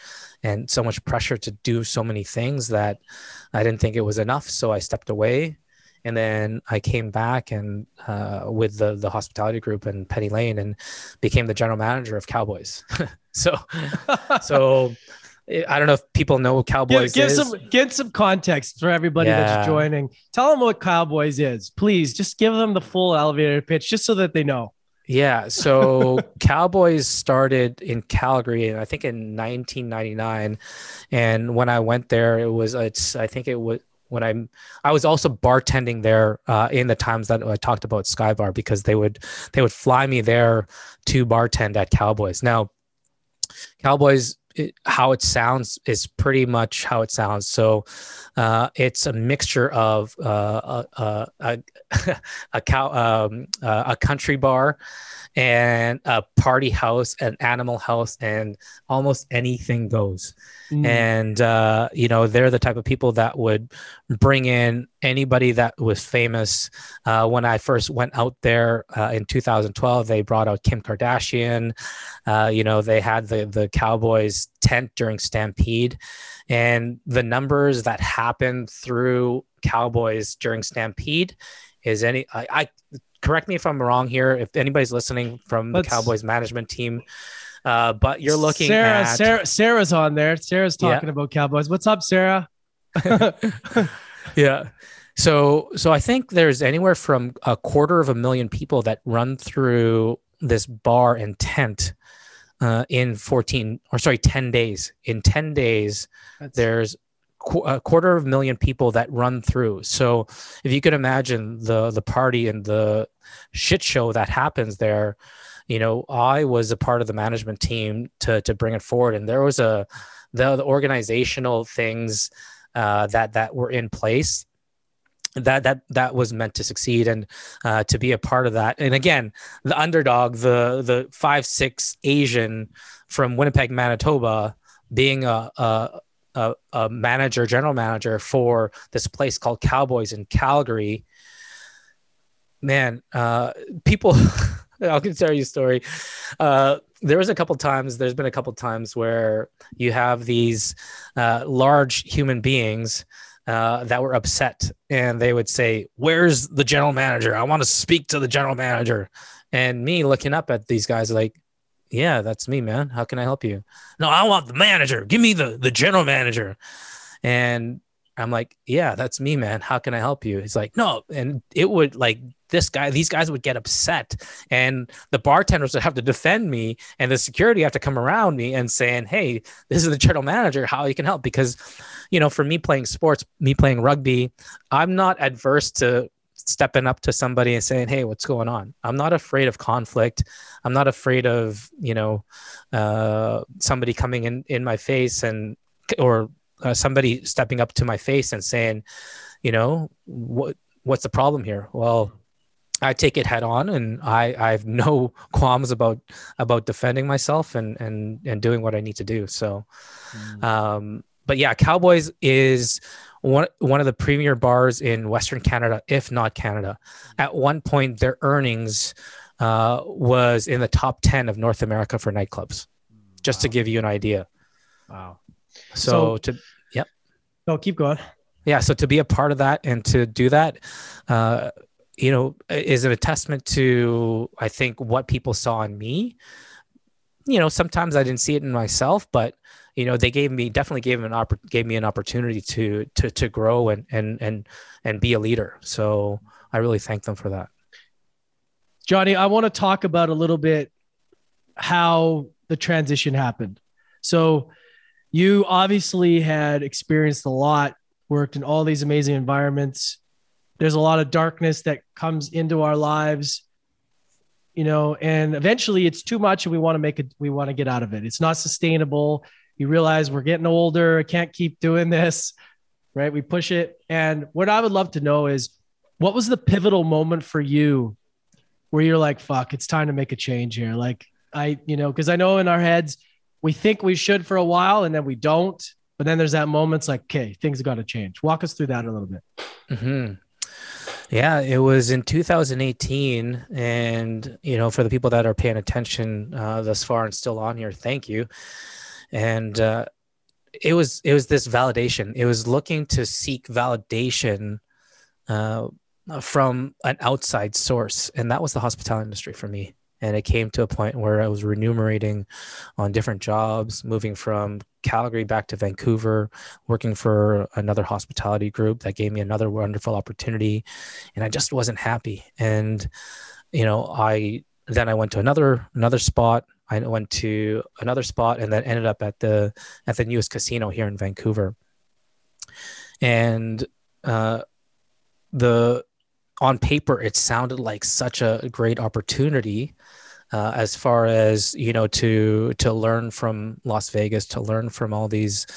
Speaker 1: and so much pressure to do so many things that I didn't think it was enough. So I stepped away, and then I came back and uh, with the the hospitality group and Penny Lane and became the general manager of Cowboys. so, so. I don't know if people know what Cowboys
Speaker 3: give, give
Speaker 1: is.
Speaker 3: Some, give some context for everybody yeah. that's joining. Tell them what Cowboys is, please. Just give them the full elevator pitch, just so that they know.
Speaker 1: Yeah. So Cowboys started in Calgary, I think in 1999. And when I went there, it was, it's, I think it was, when I'm, I was also bartending there uh, in the times that I talked about Sky Bar because they would, they would fly me there to bartend at Cowboys. Now, Cowboys it, how it sounds is pretty much how it sounds. So uh, it's a mixture of uh, a, a, a, cow, um, a country bar and a party house, an animal house, and almost anything goes. Mm. And uh, you know, they're the type of people that would bring in anybody that was famous. Uh, when I first went out there uh, in 2012, they brought out Kim Kardashian. Uh, you know, they had the the Cowboys tent during Stampede, and the numbers that happened through Cowboys during Stampede is any I, I correct me if I'm wrong here. If anybody's listening from Let's, the Cowboys management team, uh, but you're looking
Speaker 3: Sarah,
Speaker 1: at
Speaker 3: Sarah. Sarah's on there. Sarah's talking yeah. about Cowboys. What's up, Sarah?
Speaker 1: yeah. So so I think there's anywhere from a quarter of a million people that run through this bar and tent uh, in 14 or sorry 10 days. In 10 days, That's... there's a quarter of a million people that run through. So if you could imagine the the party and the shit show that happens there, you know, I was a part of the management team to to bring it forward, and there was a the, the organizational things uh, that that were in place that that that was meant to succeed and uh, to be a part of that. And again, the underdog, the the five six Asian from Winnipeg, Manitoba, being a, a a, manager, general manager for this place called Cowboys in Calgary. Man, uh, people. I'll tell you a story. Uh, there was a couple times. There's been a couple times where you have these uh, large human beings uh, that were upset, and they would say, "Where's the general manager? I want to speak to the general manager." And me looking up at these guys, like, yeah, that's me, man. How can I help you? No, I want the manager. Give me the the general manager. And I'm like, yeah, that's me, man. How can I help you? He's like, no. And it would like this guy, these guys would get upset. And the bartenders would have to defend me and the security have to come around me and saying, Hey, this is the general manager, how you can help. Because, you know, for me playing sports, me playing rugby, I'm not adverse to stepping up to somebody and saying, "Hey, what's going on?" I'm not afraid of conflict. I'm not afraid of you know uh, somebody coming in in my face and or uh, somebody stepping up to my face and saying, you know, what what's the problem here? Well, I take it head on, and I I have no qualms about about defending myself and and and doing what I need to do. So, mm. um, but yeah, Cowboys is one one of the premier bars in Western Canada, if not Canada. At one point, their earnings uh, was in the top ten of North America for nightclubs. Just wow. to give you an idea.
Speaker 3: Wow.
Speaker 1: So, so to yep.
Speaker 3: No, keep going.
Speaker 1: Yeah. So to be a part of that and to do that, uh, you know, is it a testament to I think what people saw in me. You know, sometimes I didn't see it in myself, but you know they gave me definitely gave an opp- gave me an opportunity to to to grow and and and and be a leader. So i really thank them for that.
Speaker 3: Johnny i want to talk about a little bit how the transition happened. So you obviously had experienced a lot worked in all these amazing environments there's a lot of darkness that comes into our lives you know and eventually it's too much and we want to make it we want to get out of it it's not sustainable you realize we're getting older. I can't keep doing this, right? We push it. And what I would love to know is what was the pivotal moment for you where you're like, fuck, it's time to make a change here? Like, I, you know, because I know in our heads, we think we should for a while and then we don't. But then there's that moments like, okay, things got to change. Walk us through that a little bit.
Speaker 1: Mm-hmm. Yeah, it was in 2018, and you know, for the people that are paying attention uh, thus far and still on here, thank you. And uh, it was it was this validation. It was looking to seek validation uh, from an outside source, and that was the hospitality industry for me. And it came to a point where I was remunerating on different jobs, moving from Calgary back to Vancouver, working for another hospitality group that gave me another wonderful opportunity, and I just wasn't happy. And you know, I then I went to another another spot. I went to another spot, and then ended up at the at the newest casino here in Vancouver. And uh, the on paper it sounded like such a great opportunity uh, as far as you know to to learn from Las Vegas to learn from all these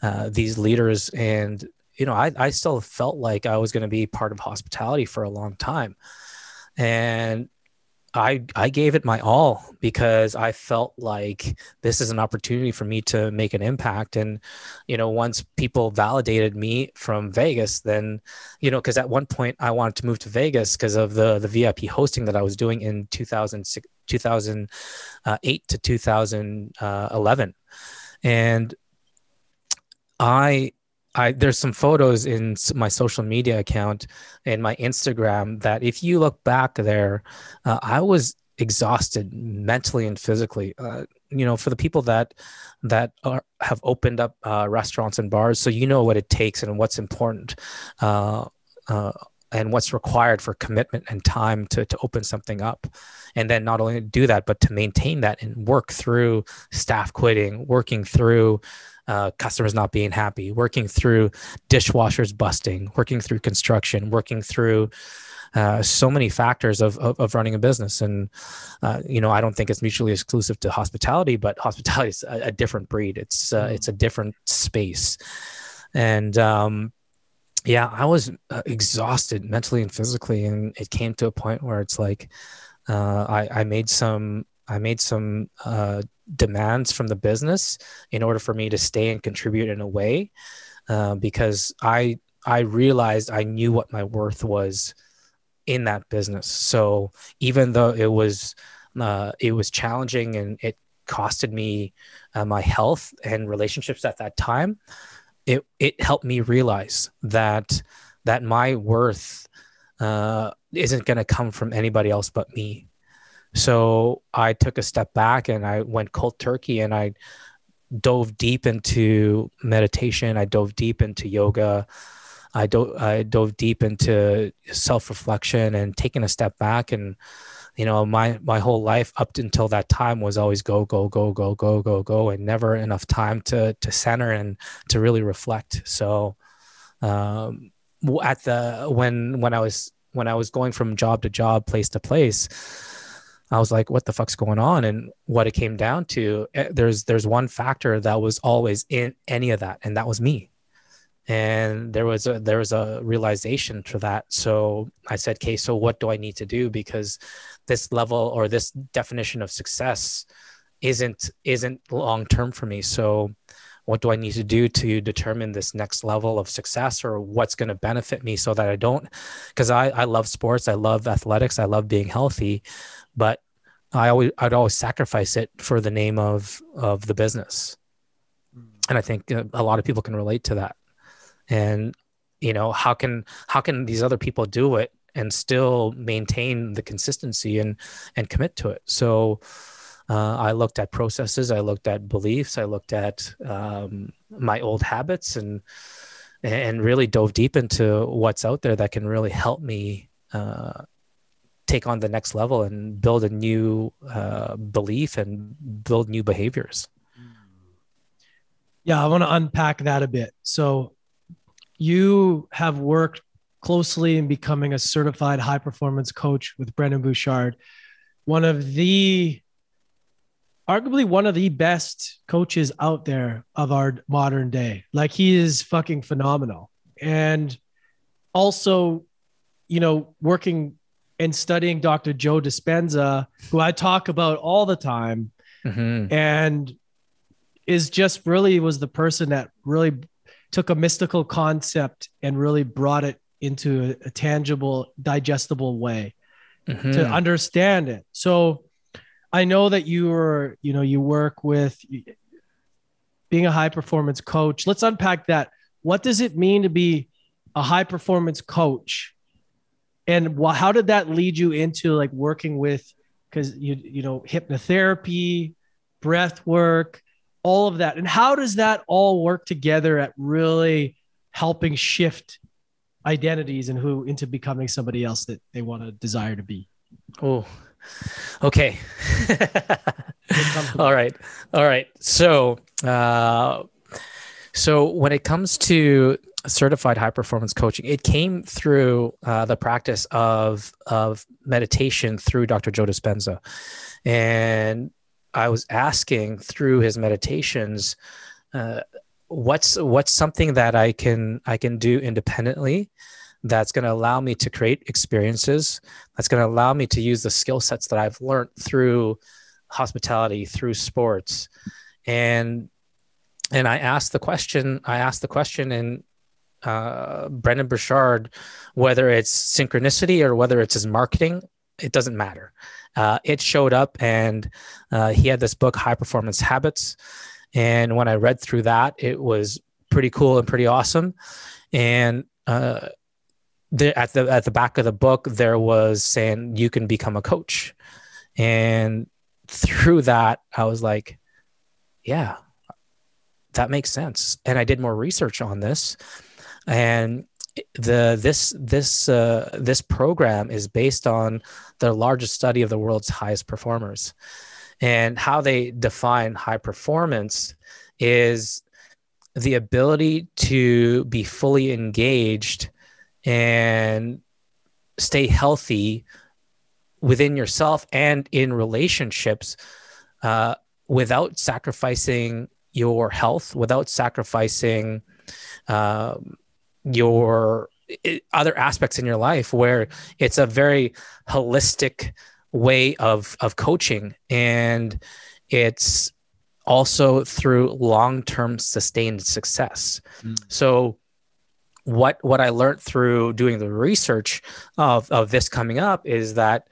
Speaker 1: uh, these leaders. And you know I, I still felt like I was going to be part of hospitality for a long time. And I I gave it my all because I felt like this is an opportunity for me to make an impact. And you know once people validated me from Vegas then you know cuz at one point I wanted to move to Vegas because of the the VIP hosting that I was doing in 2006 2008 to 2011 and I I there's some photos in my social media account and my Instagram that if you look back there, uh, I was exhausted mentally and physically. Uh, you know, for the people that that are, have opened up uh, restaurants and bars, so you know what it takes and what's important. And what's required for commitment and time to, to open something up and then not only do that but to maintain that and work through staff quitting working through uh, customers not being happy, working through dishwashers busting, working through construction, working through uh, so many factors of, of, of, running a business. And, uh, you know, I don't think it's mutually exclusive to hospitality, but hospitality is a, a different breed. It's, uh, mm. it's a different space. And, um, yeah, I was uh, exhausted mentally and physically. And it came to a point where it's like, uh, I, I made some, I made some uh, demands from the business in order for me to stay and contribute in a way uh, because i i realized i knew what my worth was in that business so even though it was uh, it was challenging and it costed me uh, my health and relationships at that time it it helped me realize that that my worth uh, isn't going to come from anybody else but me so I took a step back and I went cold turkey and I dove deep into meditation. I dove deep into yoga. I, do- I dove deep into self reflection and taking a step back. And, you know, my, my whole life up until that time was always go, go, go, go, go, go, go, and never enough time to, to center and to really reflect. So, um, at the, when, when I was, when I was going from job to job, place to place, I was like, what the fuck's going on? And what it came down to, eh, there's there's one factor that was always in any of that, and that was me. And there was a there was a realization to that. So I said, okay, so what do I need to do? Because this level or this definition of success isn't isn't long term for me. So what do I need to do to determine this next level of success or what's going to benefit me so that I don't because I, I love sports, I love athletics, I love being healthy, but I always I'd always sacrifice it for the name of of the business, mm. and I think uh, a lot of people can relate to that. And you know how can how can these other people do it and still maintain the consistency and and commit to it? So. Uh, I looked at processes, I looked at beliefs, I looked at um, my old habits, and and really dove deep into what's out there that can really help me uh, take on the next level and build a new uh, belief and build new behaviors.
Speaker 3: Yeah, I want to unpack that a bit. So, you have worked closely in becoming a certified high performance coach with Brendan Burchard, one of the arguably one of the best coaches out there of our modern day. Like he is fucking phenomenal. And also you know, working and studying Dr. Joe Dispenza, who I talk about all the time,
Speaker 1: Mhm.
Speaker 3: and is just really was the person that really took a mystical concept and really brought it into a, a tangible, digestible way to
Speaker 1: Mhm.
Speaker 3: understand it. So I know that you are, you know, you work with being a high performance coach. Let's unpack that. What does it mean to be a high performance coach? And wh- how did that lead you into like working with because you you know hypnotherapy, breath work, all of that. And how does that all work together at really helping shift identities and who into becoming somebody else that they want to desire to be?
Speaker 1: Oh, okay. All right. All right. So, uh, so when it comes to certified high performance coaching, it came through uh, the practice of of meditation through Dr. Joe Dispenza, and I was asking through his meditations, uh, what's what's something that I can I can do independently that's going to allow me to create experiences that's going to allow me to use the skill sets that I've learned through hospitality, through sports, and and I asked the question. I asked the question in uh, Brendan Burchard whether it's synchronicity or whether it's his marketing. It doesn't matter. Uh, it showed up, and uh, he had this book, High Performance Habits. And when I read through that, it was pretty cool and pretty awesome. And uh, the, at the at the back of the book, there was saying you can become a coach, and through that, I was like, yeah, that makes sense. And I did more research on this, and the this this uh, this program is based on the largest study of the world's highest performers, and how they define high performance is the ability to be fully engaged and stay healthy within yourself and in relationships uh, without sacrificing your health, without sacrificing um, your other aspects in your life, where it's a very holistic way of of coaching, and it's also through long-term sustained success.
Speaker 3: Mm.
Speaker 1: So what what I learned through doing the research of of this coming up is that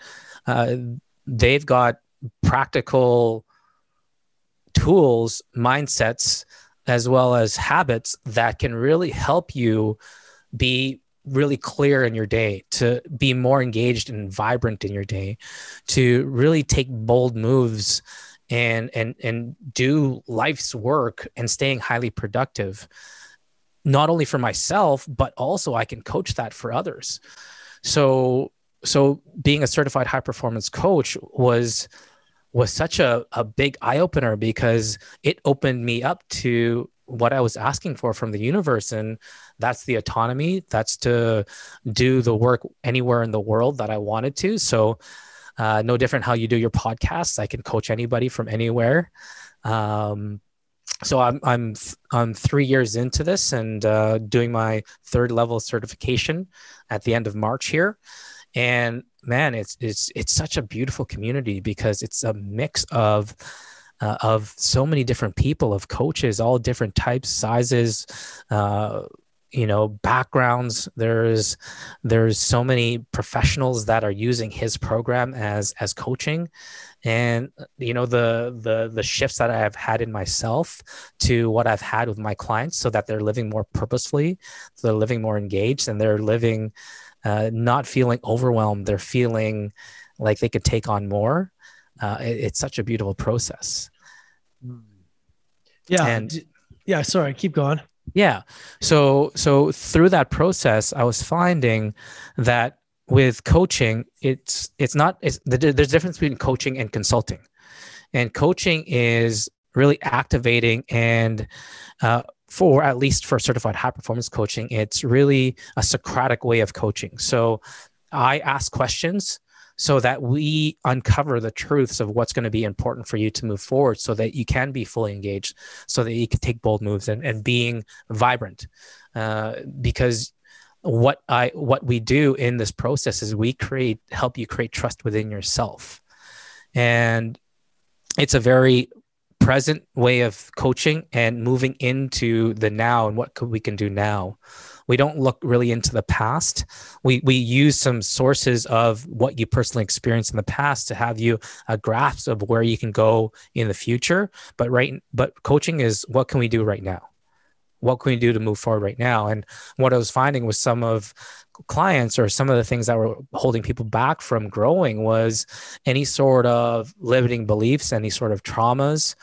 Speaker 1: uh, they've got practical tools, mindsets, as well as habits that can really help you be really clear in your day, to be more engaged and vibrant in your day, to really take bold moves and and and do life's work and staying highly productive not only for myself but also i can coach that for others. So so being a certified high performance coach was was such a, a big eye-opener because it opened me up to what i was asking for from the universe and that's the autonomy. That's to do the work anywhere in the world that i wanted to. So uh, no different how you do your podcasts. I can coach anybody from anywhere. Um, so I'm I'm I'm three years into this and uh, doing my third level certification at the end of March here, and man, it's it's it's such a beautiful community because it's a mix of uh, of so many different people, of coaches, all different types, sizes, uh, you know, backgrounds. There's there's so many professionals that are using his program as as coaching and you know the the the shifts that i have had in myself to what i've had with my clients so that they're living more purposefully so they're living more engaged and they're living uh, not feeling overwhelmed they're feeling like they could take on more uh, it- it's such a beautiful process
Speaker 3: Yeah.
Speaker 1: And-
Speaker 3: yeah. Sorry. Keep going.
Speaker 1: Yeah. So so through that process, I was finding that with coaching, it's it's not it's the, there's a difference between coaching and consulting, and coaching is really activating and uh, for at least for certified high performance coaching, it's really a Socratic way of coaching. So I ask questions so that we uncover the truths of what's going to be important for you to move forward so that you can be fully engaged so that you can take bold moves and, and being vibrant uh, because what I what we do in this process is we create help you create trust within yourself. And it's a very present way of coaching and moving into the now and what we can do now. We don't look really into the past. We we use some sources of what you personally experienced in the past to have you a grasp of where you can go in the future. But right, but coaching is what can we do right now? what can we do to move forward right now? And what I was finding was some of clients or some of the things that were holding people back from growing was any sort of limiting beliefs, any sort of traumas,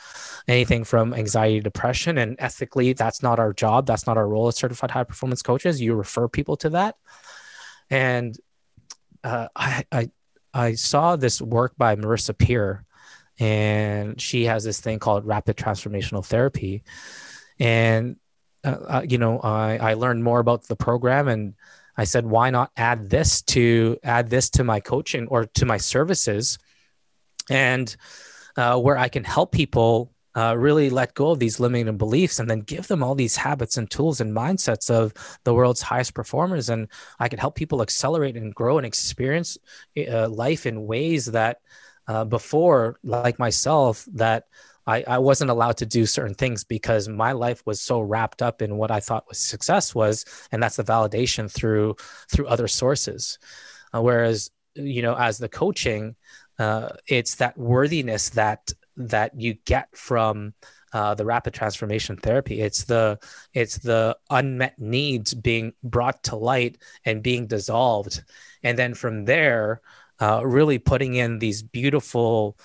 Speaker 1: anything from anxiety, depression. And ethically, that's not our job. That's not our role as certified high performance coaches. You refer people to that. And uh, I, I, I saw this work by Marissa Peer, and she has this thing called rapid transformational therapy. And uh, uh, you know, I, I learned more about the program and I said, why not add this to add this to my coaching or to my services, and uh, where I can help people uh, really let go of these limiting beliefs and then give them all these habits and tools and mindsets of the world's highest performers, and I can help people accelerate and grow and experience uh, life in ways that uh, before, like myself, that I, I wasn't allowed to do certain things because my life was so wrapped up in what I thought was success was, and that's the validation through through other sources. Uh, whereas, you know, as the coaching, uh, it's that worthiness that that you get from uh, the rapid transformation therapy. It's the it's the unmet needs being brought to light and being dissolved, and then from there, uh, really putting in these beautiful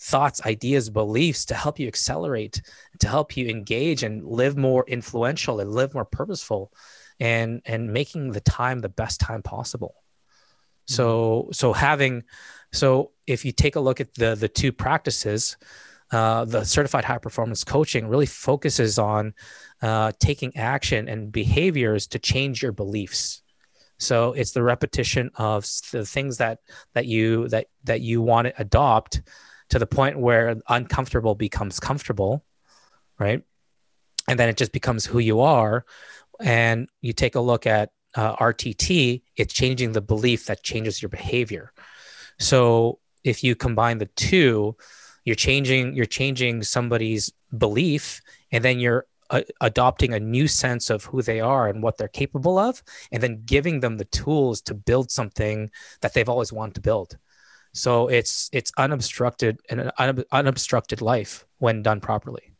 Speaker 1: thoughts, ideas, beliefs to help you accelerate, to help you engage and live more influential and live more purposeful and and making the time the best time possible. Mm-hmm. So so having so if you take a look at the the two practices, uh, the certified high performance coaching really focuses on uh, taking action and behaviors to change your beliefs. So it's the repetition of the things that that you that that you want to adopt to the point where uncomfortable becomes comfortable, right? And then it just becomes who you are. And you take a look at uh, RTT, it's changing the belief that changes your behavior. So if you combine the two, you're changing you're changing somebody's belief, and then you're uh, adopting a new sense of who they are and what they're capable of, and then giving them the tools to build something that they've always wanted to build. So it's it's unobstructed and an unobstructed life when done properly.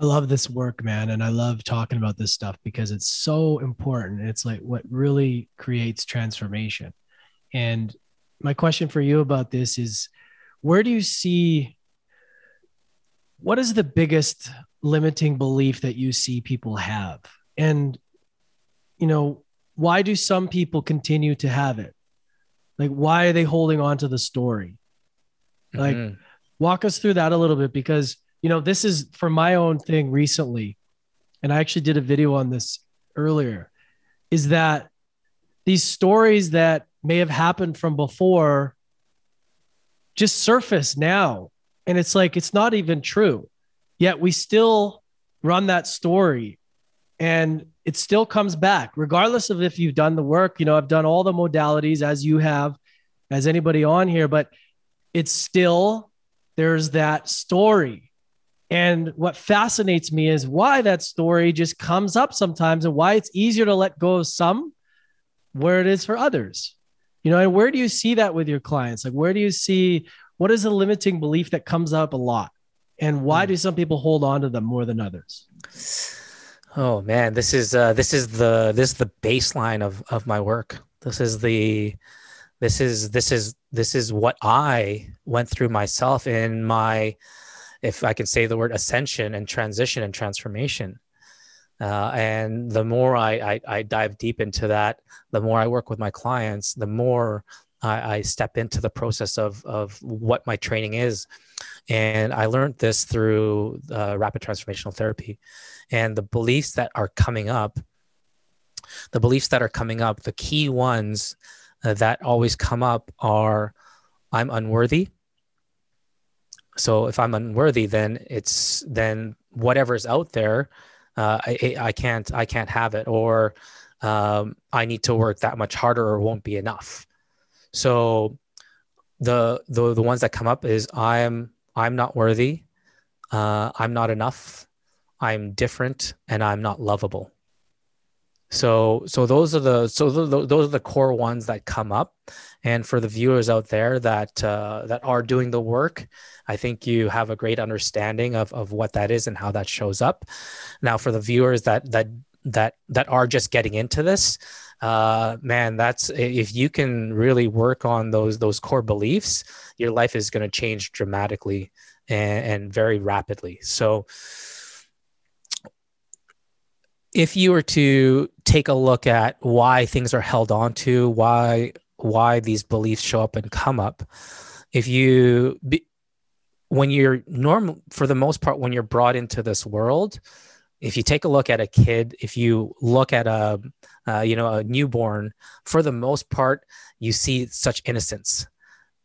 Speaker 3: I love this work, man, and I love talking about this stuff because it's so important. It's like what really creates transformation. And my question for you about this is where do you see what is the biggest limiting belief that you see people have? And you know, why do some people continue to have it? Like, why are they holding on to the story? Like, mm-hmm. walk us through that a little bit because, you know, this is for my own thing recently. And I actually did a video on this earlier is that these stories that may have happened from before just surface now. And it's like, it's not even true. Yet we still run that story. And it still comes back, regardless of if you've done the work. You know, I've done all the modalities as you have, as anybody on here, but it's still, there's that story. And what fascinates me is why that story just comes up sometimes and why it's easier to let go of some where it is for others. You know, and where do you see that with your clients? Like, where do you see what is a limiting belief that comes up a lot? And why hmm. do some people hold on to them more than others?
Speaker 1: Oh man, this is uh, this is the this is the baseline of of my work. This is the this is this is this is what I went through myself in my, if I can say the word ascension and transition and transformation. Uh, and the more I, I, I dive deep into that, the more I work with my clients, the more I, I step into the process of of what my training is. And I learned this through uh, rapid transformational therapy. And the beliefs that are coming up the beliefs that are coming up the key ones uh, that always come up are i'm unworthy. So if i'm unworthy then it's then whatever's out there uh, I, I can't I can't have it. Or um, I need to work that much harder or won't be enough. So the the the ones that come up is I'm I'm not worthy, uh, I'm not enough, I'm different, and I'm not lovable. So so those are the so the, those are the core ones that come up, and for the viewers out there that uh, that are doing the work, I think you have a great understanding of of what that is and how that shows up. Now for the viewers that that that that are just getting into this uh, man that's if you can really work on those those core beliefs your life is going to change dramatically and, and very rapidly. So if you were to take a look at why things are held on to why why these beliefs show up and come up if you be, when you're normal for the most part when you're brought into this world if you take a look at a kid, if you look at a, uh, you know, a newborn, for the most part, you see such innocence.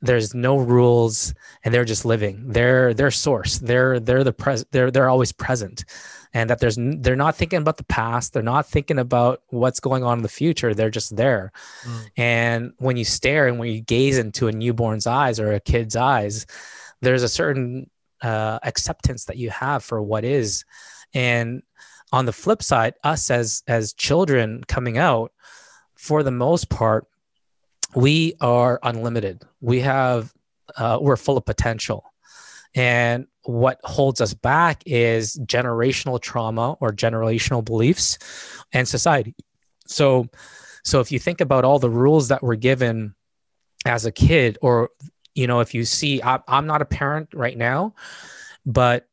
Speaker 1: There's no rules, and they're just living. They're their source. They're they're the pres. They're they're always present, and that there's they're not thinking about the past. They're not thinking about what's going on in the future. They're just there. Mm. And when you stare and when you gaze into a newborn's eyes or a kid's eyes, there's a certain uh, acceptance that you have for what is and on the flip side, us as as children coming out, for the most part, we are unlimited. We have uh, we're full of potential. And what holds us back is generational trauma or generational beliefs and society. So, so if you think about all the rules that were given as a kid, or you know, if you see, I, I'm not a parent right now, but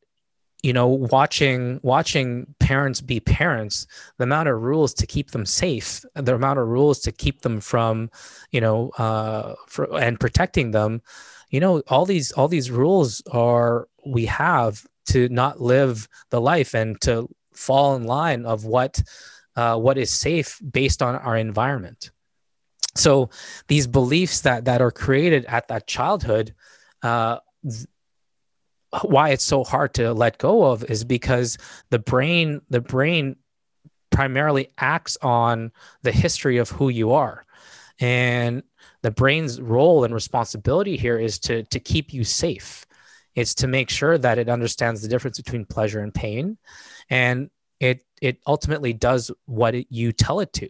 Speaker 1: you know watching watching parents be parents the amount of rules to keep them safe the amount of rules to keep them from you know uh for, and protecting them you know all these all these rules are we have to not live the life and to fall in line of what uh, what is safe based on our environment. So these beliefs that that are created at that childhood uh, why it's so hard to let go of is because the brain the brain primarily acts on the history of who you are. And the brain's role and responsibility here is to to keep you safe. It's to make sure that it understands the difference between pleasure and pain. And it it ultimately does what it, you tell it to.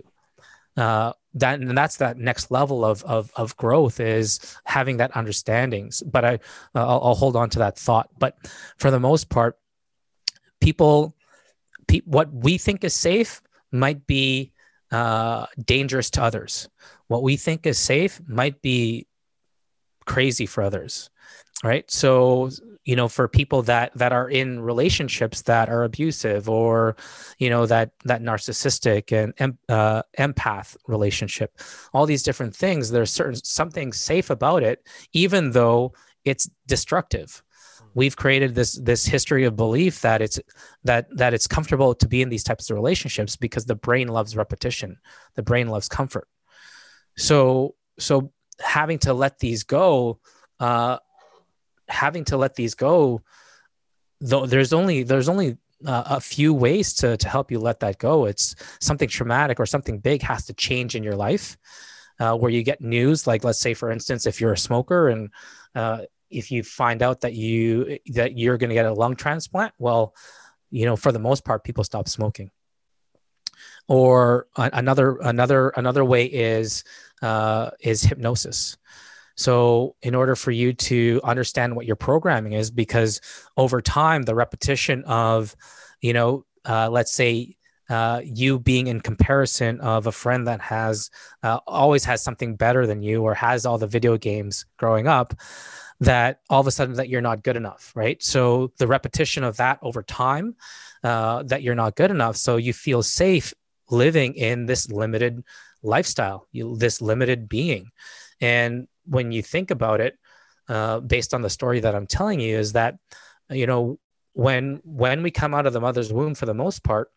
Speaker 1: Uh, that and that's that next level of of of growth is having that understandings but i I'll, I'll, hold on to that thought. But for the most part people pe- what we think is safe might be uh, dangerous to others. What we think is safe might be crazy for others right? So you know for people that that are in relationships that are abusive or you know that that narcissistic and uh, empath relationship all these different things there's certain something safe about it even though it's destructive. We've created this this history of belief that it's that that it's comfortable to be in these types of relationships because the brain loves repetition. The brain loves comfort. So so having to let these go uh, having to let these go though there's only there's only uh, a few ways to to help you let that go. It's something traumatic or something big has to change in your life uh, where you get news like let's say for instance if you're a smoker and uh, if you find out that you that you're going to get a lung transplant well you know for the most part people stop smoking. Or another another another way is uh, is hypnosis so, in order for you to understand what your programming is, because over time, the repetition of, you know, uh, let's say uh, you being in comparison of a friend that has uh, always has something better than you or has all the video games growing up that all of a sudden that you're not good enough right? So the repetition of that over time uh, that you're not good enough so you feel safe living in this limited lifestyle you, this limited being. And when you think about it, uh, based on the story that I'm telling you, is that you know when when we come out of the mother's womb, for the most part,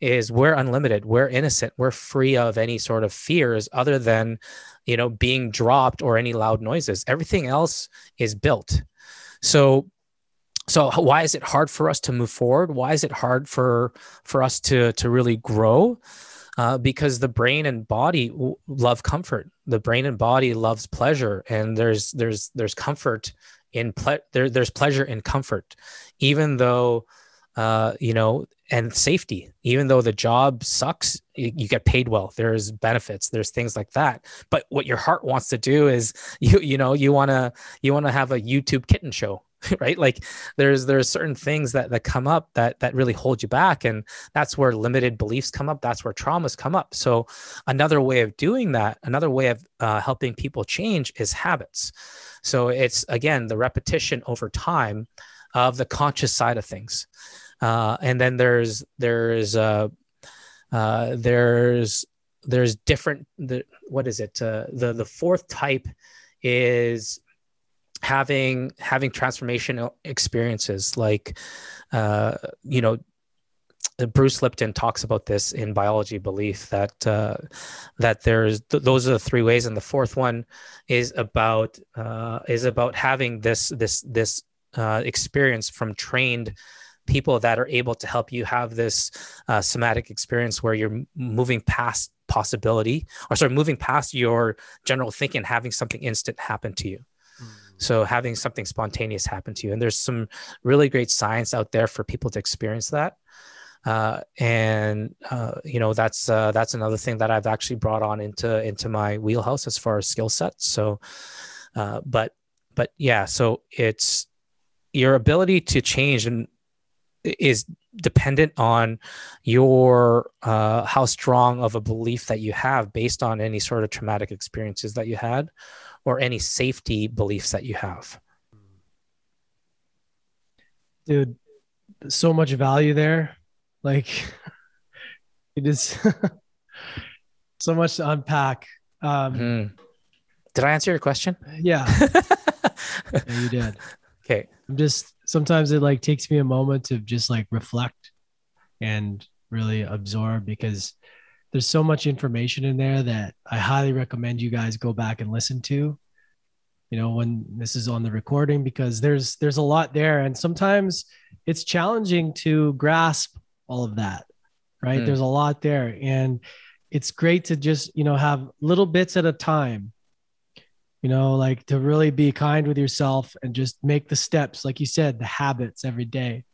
Speaker 1: is we're unlimited, we're innocent, we're free of any sort of fears other than you know being dropped or any loud noises. Everything else is built. So so why is it hard for us to move forward why is it hard for for us to to really grow uh, because the brain and body love comfort. The brain and body loves pleasure and there's there's there's comfort in ple- there, there's pleasure in comfort. Even though uh, you know and safety. Even though the job sucks you, get paid well. There's benefits. There's things like that. But what your heart wants to do is you you know you want to you want to have a youtube kitten show right? Like there's there's certain things that that come up that that really hold you back and that's where limited beliefs come up. That's where traumas come up. So another way of doing that another way of uh, helping people change is habits. So it's again the repetition over time of the conscious side of things uh, and then there's there's uh, uh, there's there's different the what is it? Uh, the the fourth type is having having transformational experiences. Like uh, you know Bruce Lipton talks about this in biology belief that uh, that there's th- those are the three ways, and the fourth one is about uh, is about having this this this uh, experience from trained people that are able to help you have this uh, somatic experience where you're moving past possibility or sorry moving past your general thinking having something instant happen to you so having something spontaneous happen to you, and there's some really great science out there for people to experience that. Uh, and uh, you know that's uh, that's another thing that I've actually brought on into into my wheelhouse as far as skill sets. So, uh, but but yeah, so it's your ability to change and is dependent on your uh, how strong of a belief that you have based on any sort of traumatic experiences that you had or any safety beliefs that you have.
Speaker 3: Dude, so much value there. Like it is so much to unpack. Um,
Speaker 1: mm-hmm. Did I answer your question?
Speaker 3: Yeah. yeah, you did.
Speaker 1: Okay.
Speaker 3: I'm just sometimes it like takes me a moment to just like reflect and really absorb because there's so much information in there that I highly recommend you guys go back and listen to. You know, when this is on the recording, because there's there's a lot there, and sometimes it's challenging to grasp all of that. Right? Mm. There's a lot there, and it's great to just you know have little bits at a time. You know, like to really be kind with yourself and just make the steps, like you said, the habits every day,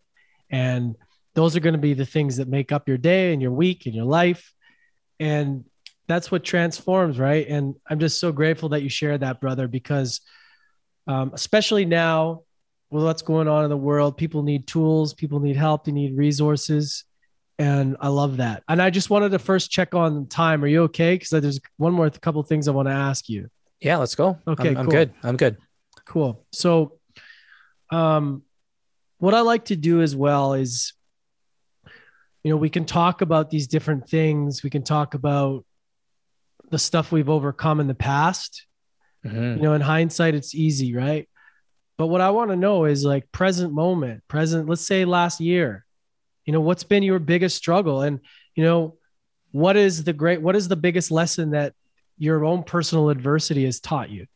Speaker 3: and those are going to be the things that make up your day and your week and your life. And that's what transforms right? And i'm just so grateful that you shared that brother because um, especially now with what's going on in the world people need tools people need help they need resources and i love that. And i just wanted to first check on time. Are you okay? Because there's one more couple things i want to ask you
Speaker 1: yeah let's go.
Speaker 3: Okay
Speaker 1: i'm,
Speaker 3: cool.
Speaker 1: I'm good. I'm good.
Speaker 3: Cool. So um what i like to do as well is you know we can talk about these different things. We can talk about the stuff we've overcome in the past. Mm-hmm. you know in hindsight it's easy right? But what i want to know is like present moment present let's say last year you know what's been your biggest struggle? And you know what is the great what is the biggest lesson that your own personal adversity has taught you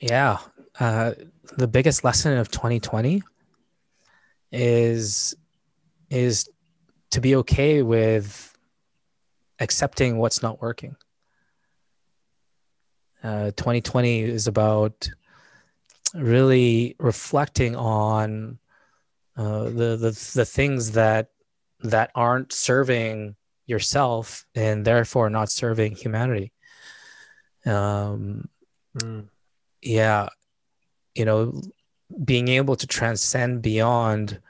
Speaker 1: yeah uh, the biggest lesson of 2020 is is to be okay with accepting what's not working. Uh, 2020 is about really reflecting on uh, the, the the things that that aren't serving yourself and therefore not serving humanity. Um, mm. Yeah, you know being able to transcend beyond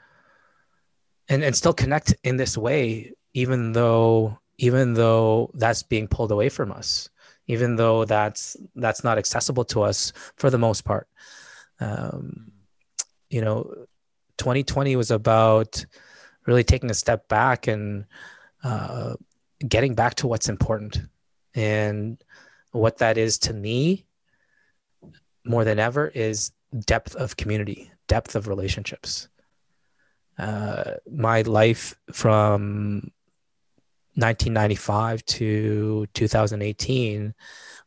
Speaker 1: and and still connect in this way even though even though that's being pulled away from us even though that's that's not accessible to us for the most part um, you know 2020 was about really taking a step back and uh, getting back to what's important and what that is to me more than ever is depth of community, depth of relationships. Uh, my life from 1995 to 2018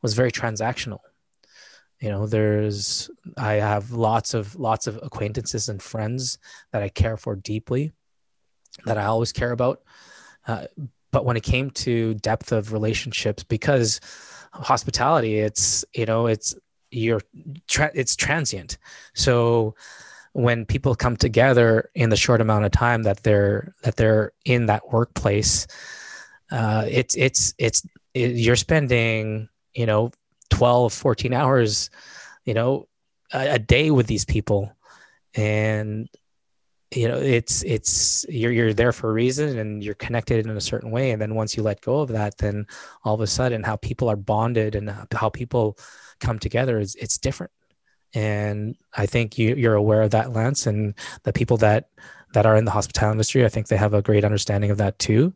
Speaker 1: was very transactional you know there's i have lots of lots of acquaintances and friends that i care for deeply that i always care about. Uh, but when it came to depth of relationships because hospitality it's you know it's you're tra- it's transient. So when people come together in the short amount of time that they're that they're in that workplace uh, it's it's it's it, you're spending you know 12 14 hours you know a, a day with these people. And you know it's it's you're you're there for a reason and you're connected in a certain way. And then once you let go of that then all of a sudden how people are bonded and how people come together is it's different. And i think you, you're aware of that lance and the people that that are in the hospitality industry i think they have a great understanding of that too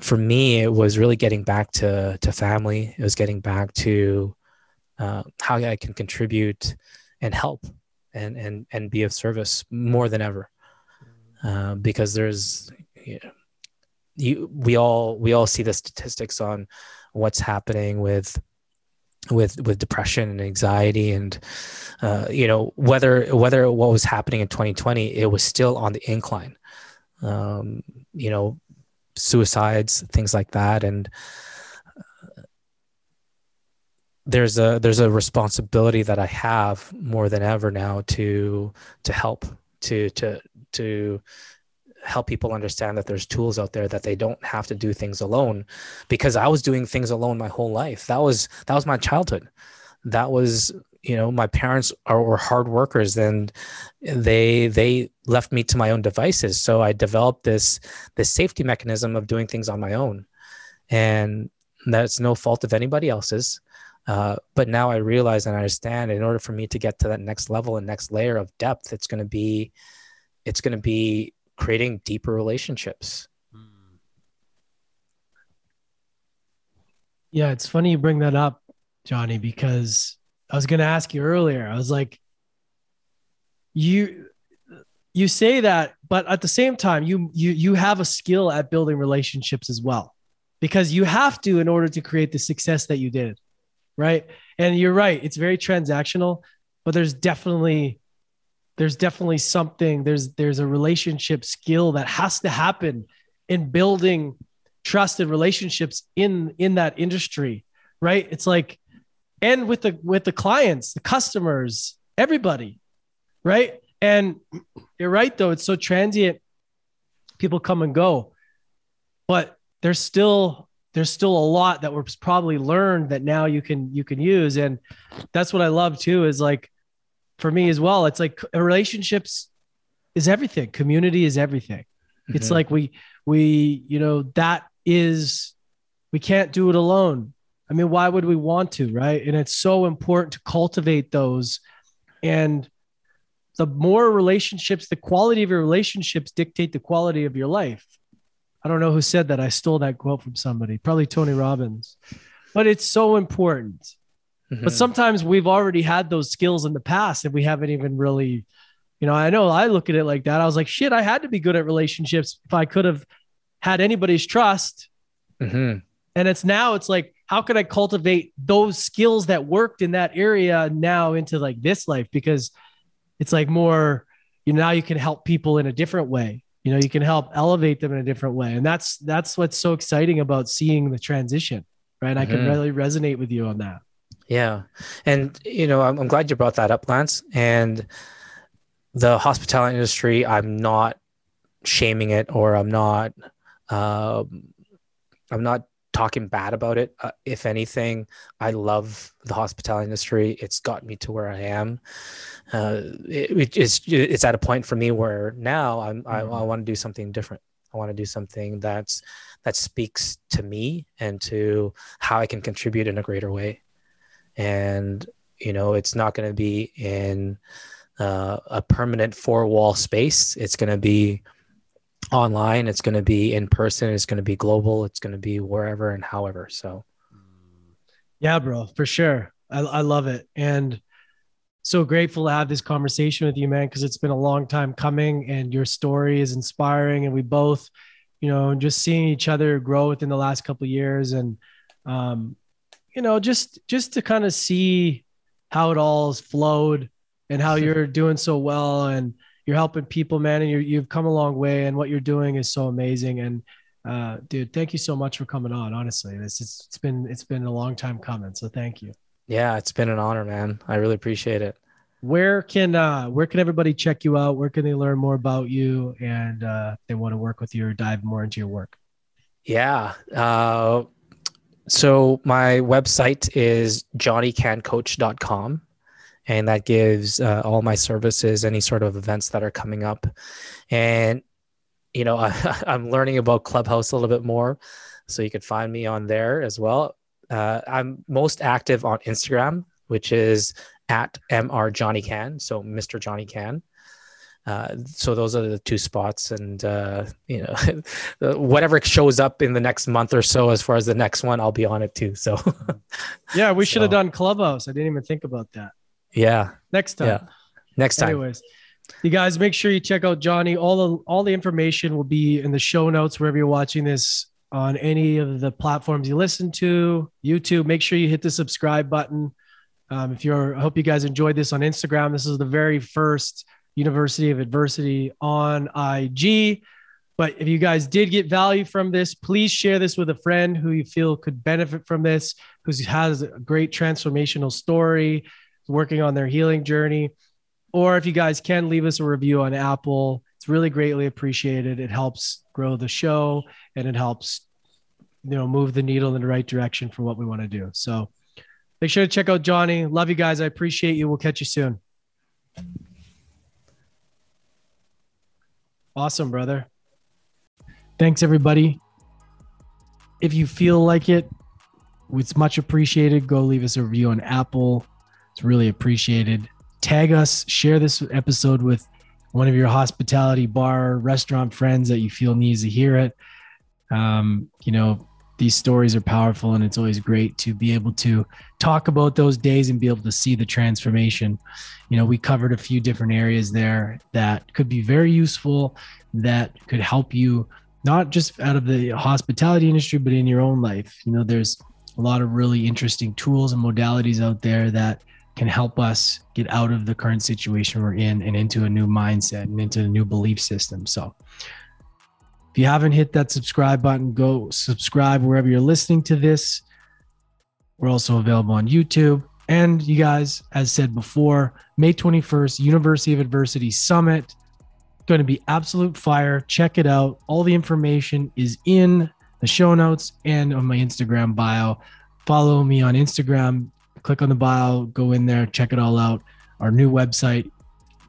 Speaker 1: for me it was really getting back to to family. It was getting back to uh, how i can contribute and help and and and be of service more than ever. Uh, because there's you, know, you we all we all see the statistics on what's happening with with with depression and anxiety and uh, you know whether whether what was happening in 2020 it was still on the incline. Um, you know suicides things like that and uh, there's a there's a responsibility that I have more than ever now to to help to to to help people understand that there's tools out there that they don't have to do things alone because I was doing things alone my whole life. That was that was my childhood. That was you know my parents are were hard workers and they they left me to my own devices. So i developed this this safety mechanism of doing things on my own. And that's no fault of anybody else's. Uh, but now I realize and I understand in order for me to get to that next level and next layer of depth, it's going to be, it's going to be creating deeper relationships.
Speaker 3: Yeah, it's funny you bring that up, Johnny, because I was going to ask you earlier. I was like, you you say that, but at the same time, you you you have a skill at building relationships as well, because you have to in order to create the success that you did right? And you're right, it's very transactional, but there's definitely there's definitely something there's there's a relationship skill that has to happen in building trusted relationships in in that industry, right? It's like and with the with the clients, the customers, everybody, right? And you're right though, it's so transient. People come and go. But there's still there's still a lot that was probably learned that now you can you can use and that's what i love too is like for me as well it's like relationships is everything community is everything mm-hmm. it's like we we you know that is we can't do it alone i mean why would we want to right and it's so important to cultivate those and the more relationships the quality of your relationships dictate the quality of your life I don't know who said that. I stole that quote from somebody, probably Tony Robbins. But it's so important. Mm-hmm. But sometimes we've already had those skills in the past and we haven't even really, you know, I know I look at it like that. I was like, shit, I had to be good at relationships if I could have had anybody's trust. Mm-hmm. And it's now, it's like, how could I cultivate those skills that worked in that area now into like this life? Because it's like more, you know, now you can help people in a different way you know you can help elevate them in a different way and that's that's what's so exciting about seeing the transition right mm-hmm. i can mm-hmm. really resonate with you on that
Speaker 1: yeah and you know I'm, I'm glad you brought that up lance and the hospitality industry i'm not shaming it or i'm not um, i'm not talking bad about it. Uh, if anything, I love the hospitality industry. It's got me to where I am. Uh, it, it's it's at a point for me where now I'm mm-hmm. I, I want to do something different. I want to do something that's that speaks to me and to how I can contribute in a greater way. And you know, it's not going to be in uh, a permanent four wall space. It's going to be online it's going to be in person it's going to be global it's going to be wherever and however so.
Speaker 3: Yeah bro for sure. I, I love it. And so grateful to have this conversation with you man because it's been a long time coming and your story is inspiring and we both you know just seeing each other grow within the last couple years and um you know, just just to kind of see how it all has flowed and how you're doing so well and you're helping people, man, and you you've come a long way and what you're doing is so amazing. And uh, dude, thank you so much for coming on. Honestly, this it's, it's been it's been a long time coming. So thank you.
Speaker 1: Yeah, it's been an honor, man. I really appreciate it.
Speaker 3: Where can uh where can everybody check you out? Where can they learn more about you and uh they want to work with you or dive more into your work?
Speaker 1: Yeah. Uh, so my website is johnnycancoach.com and that gives uh, all my services, any sort of events that are coming up. And, you know, I, am learning about Clubhouse a little bit more. So you can find me on there as well. Uh, I'm most active on Instagram, which is at Mr. Johnny Can. So Mr. Johnny Can. Uh, so those are the two spots, and uh, you know, whatever shows up in the next month or so, as far as the next one, I'll be on it too. So,
Speaker 3: yeah, we should have done Clubhouse. I didn't even think about that.
Speaker 1: Yeah,
Speaker 3: next time.
Speaker 1: Yeah, next time.
Speaker 3: Anyways, you guys make sure you check out Johnny. All the all the information will be in the show notes wherever you're watching this on any of the platforms you listen to. YouTube. Make sure you hit the subscribe button. Um, if you're, I hope you guys enjoyed this on Instagram. This is the very first University of Adversity on IG. But if you guys did get value from this, please share this with a friend who you feel could benefit from this, who has a great transformational story, working on their healing journey. Or if you guys can leave us a review on Apple, it's really greatly appreciated. It helps grow the show and it helps, you know, move the needle in the right direction for what we want to do. So make sure to check out Johnny. Love you guys. I appreciate you. We'll catch you soon. Awesome, brother. Thanks, everybody. If you feel like it, it's much appreciated. Go leave us a review on Apple. It's really appreciated. Tag us, share this episode with one of your hospitality bar restaurant friends that you feel needs to hear it. Um, you know, these stories are powerful and it's always great to be able to talk about those days and be able to see the transformation you know we covered a few different areas there that could be very useful that could help you not just out of the hospitality industry but in your own life you know there's a lot of really interesting tools and modalities out there that can help us get out of the current situation we're in and into a new mindset and into a new belief system so if you haven't hit that subscribe button, go subscribe wherever you're listening to this. We're also available on YouTube. And you guys, as said before, May 21st, University of Adversity Summit. Going to be absolute fire. Check it out. All the information is in the show notes and on my Instagram bio. Follow me on Instagram. Click on the bio, go in there, check it all out. Our new website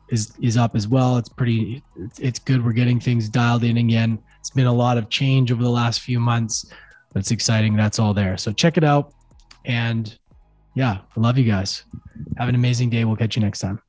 Speaker 3: is is up as well. It's pretty it's, it's good. We're getting things dialed in again. It's been a lot of change over the last few months. But it's exciting. That's all there. So check it out. And yeah, I love you guys. Have an amazing day. We'll catch you next time.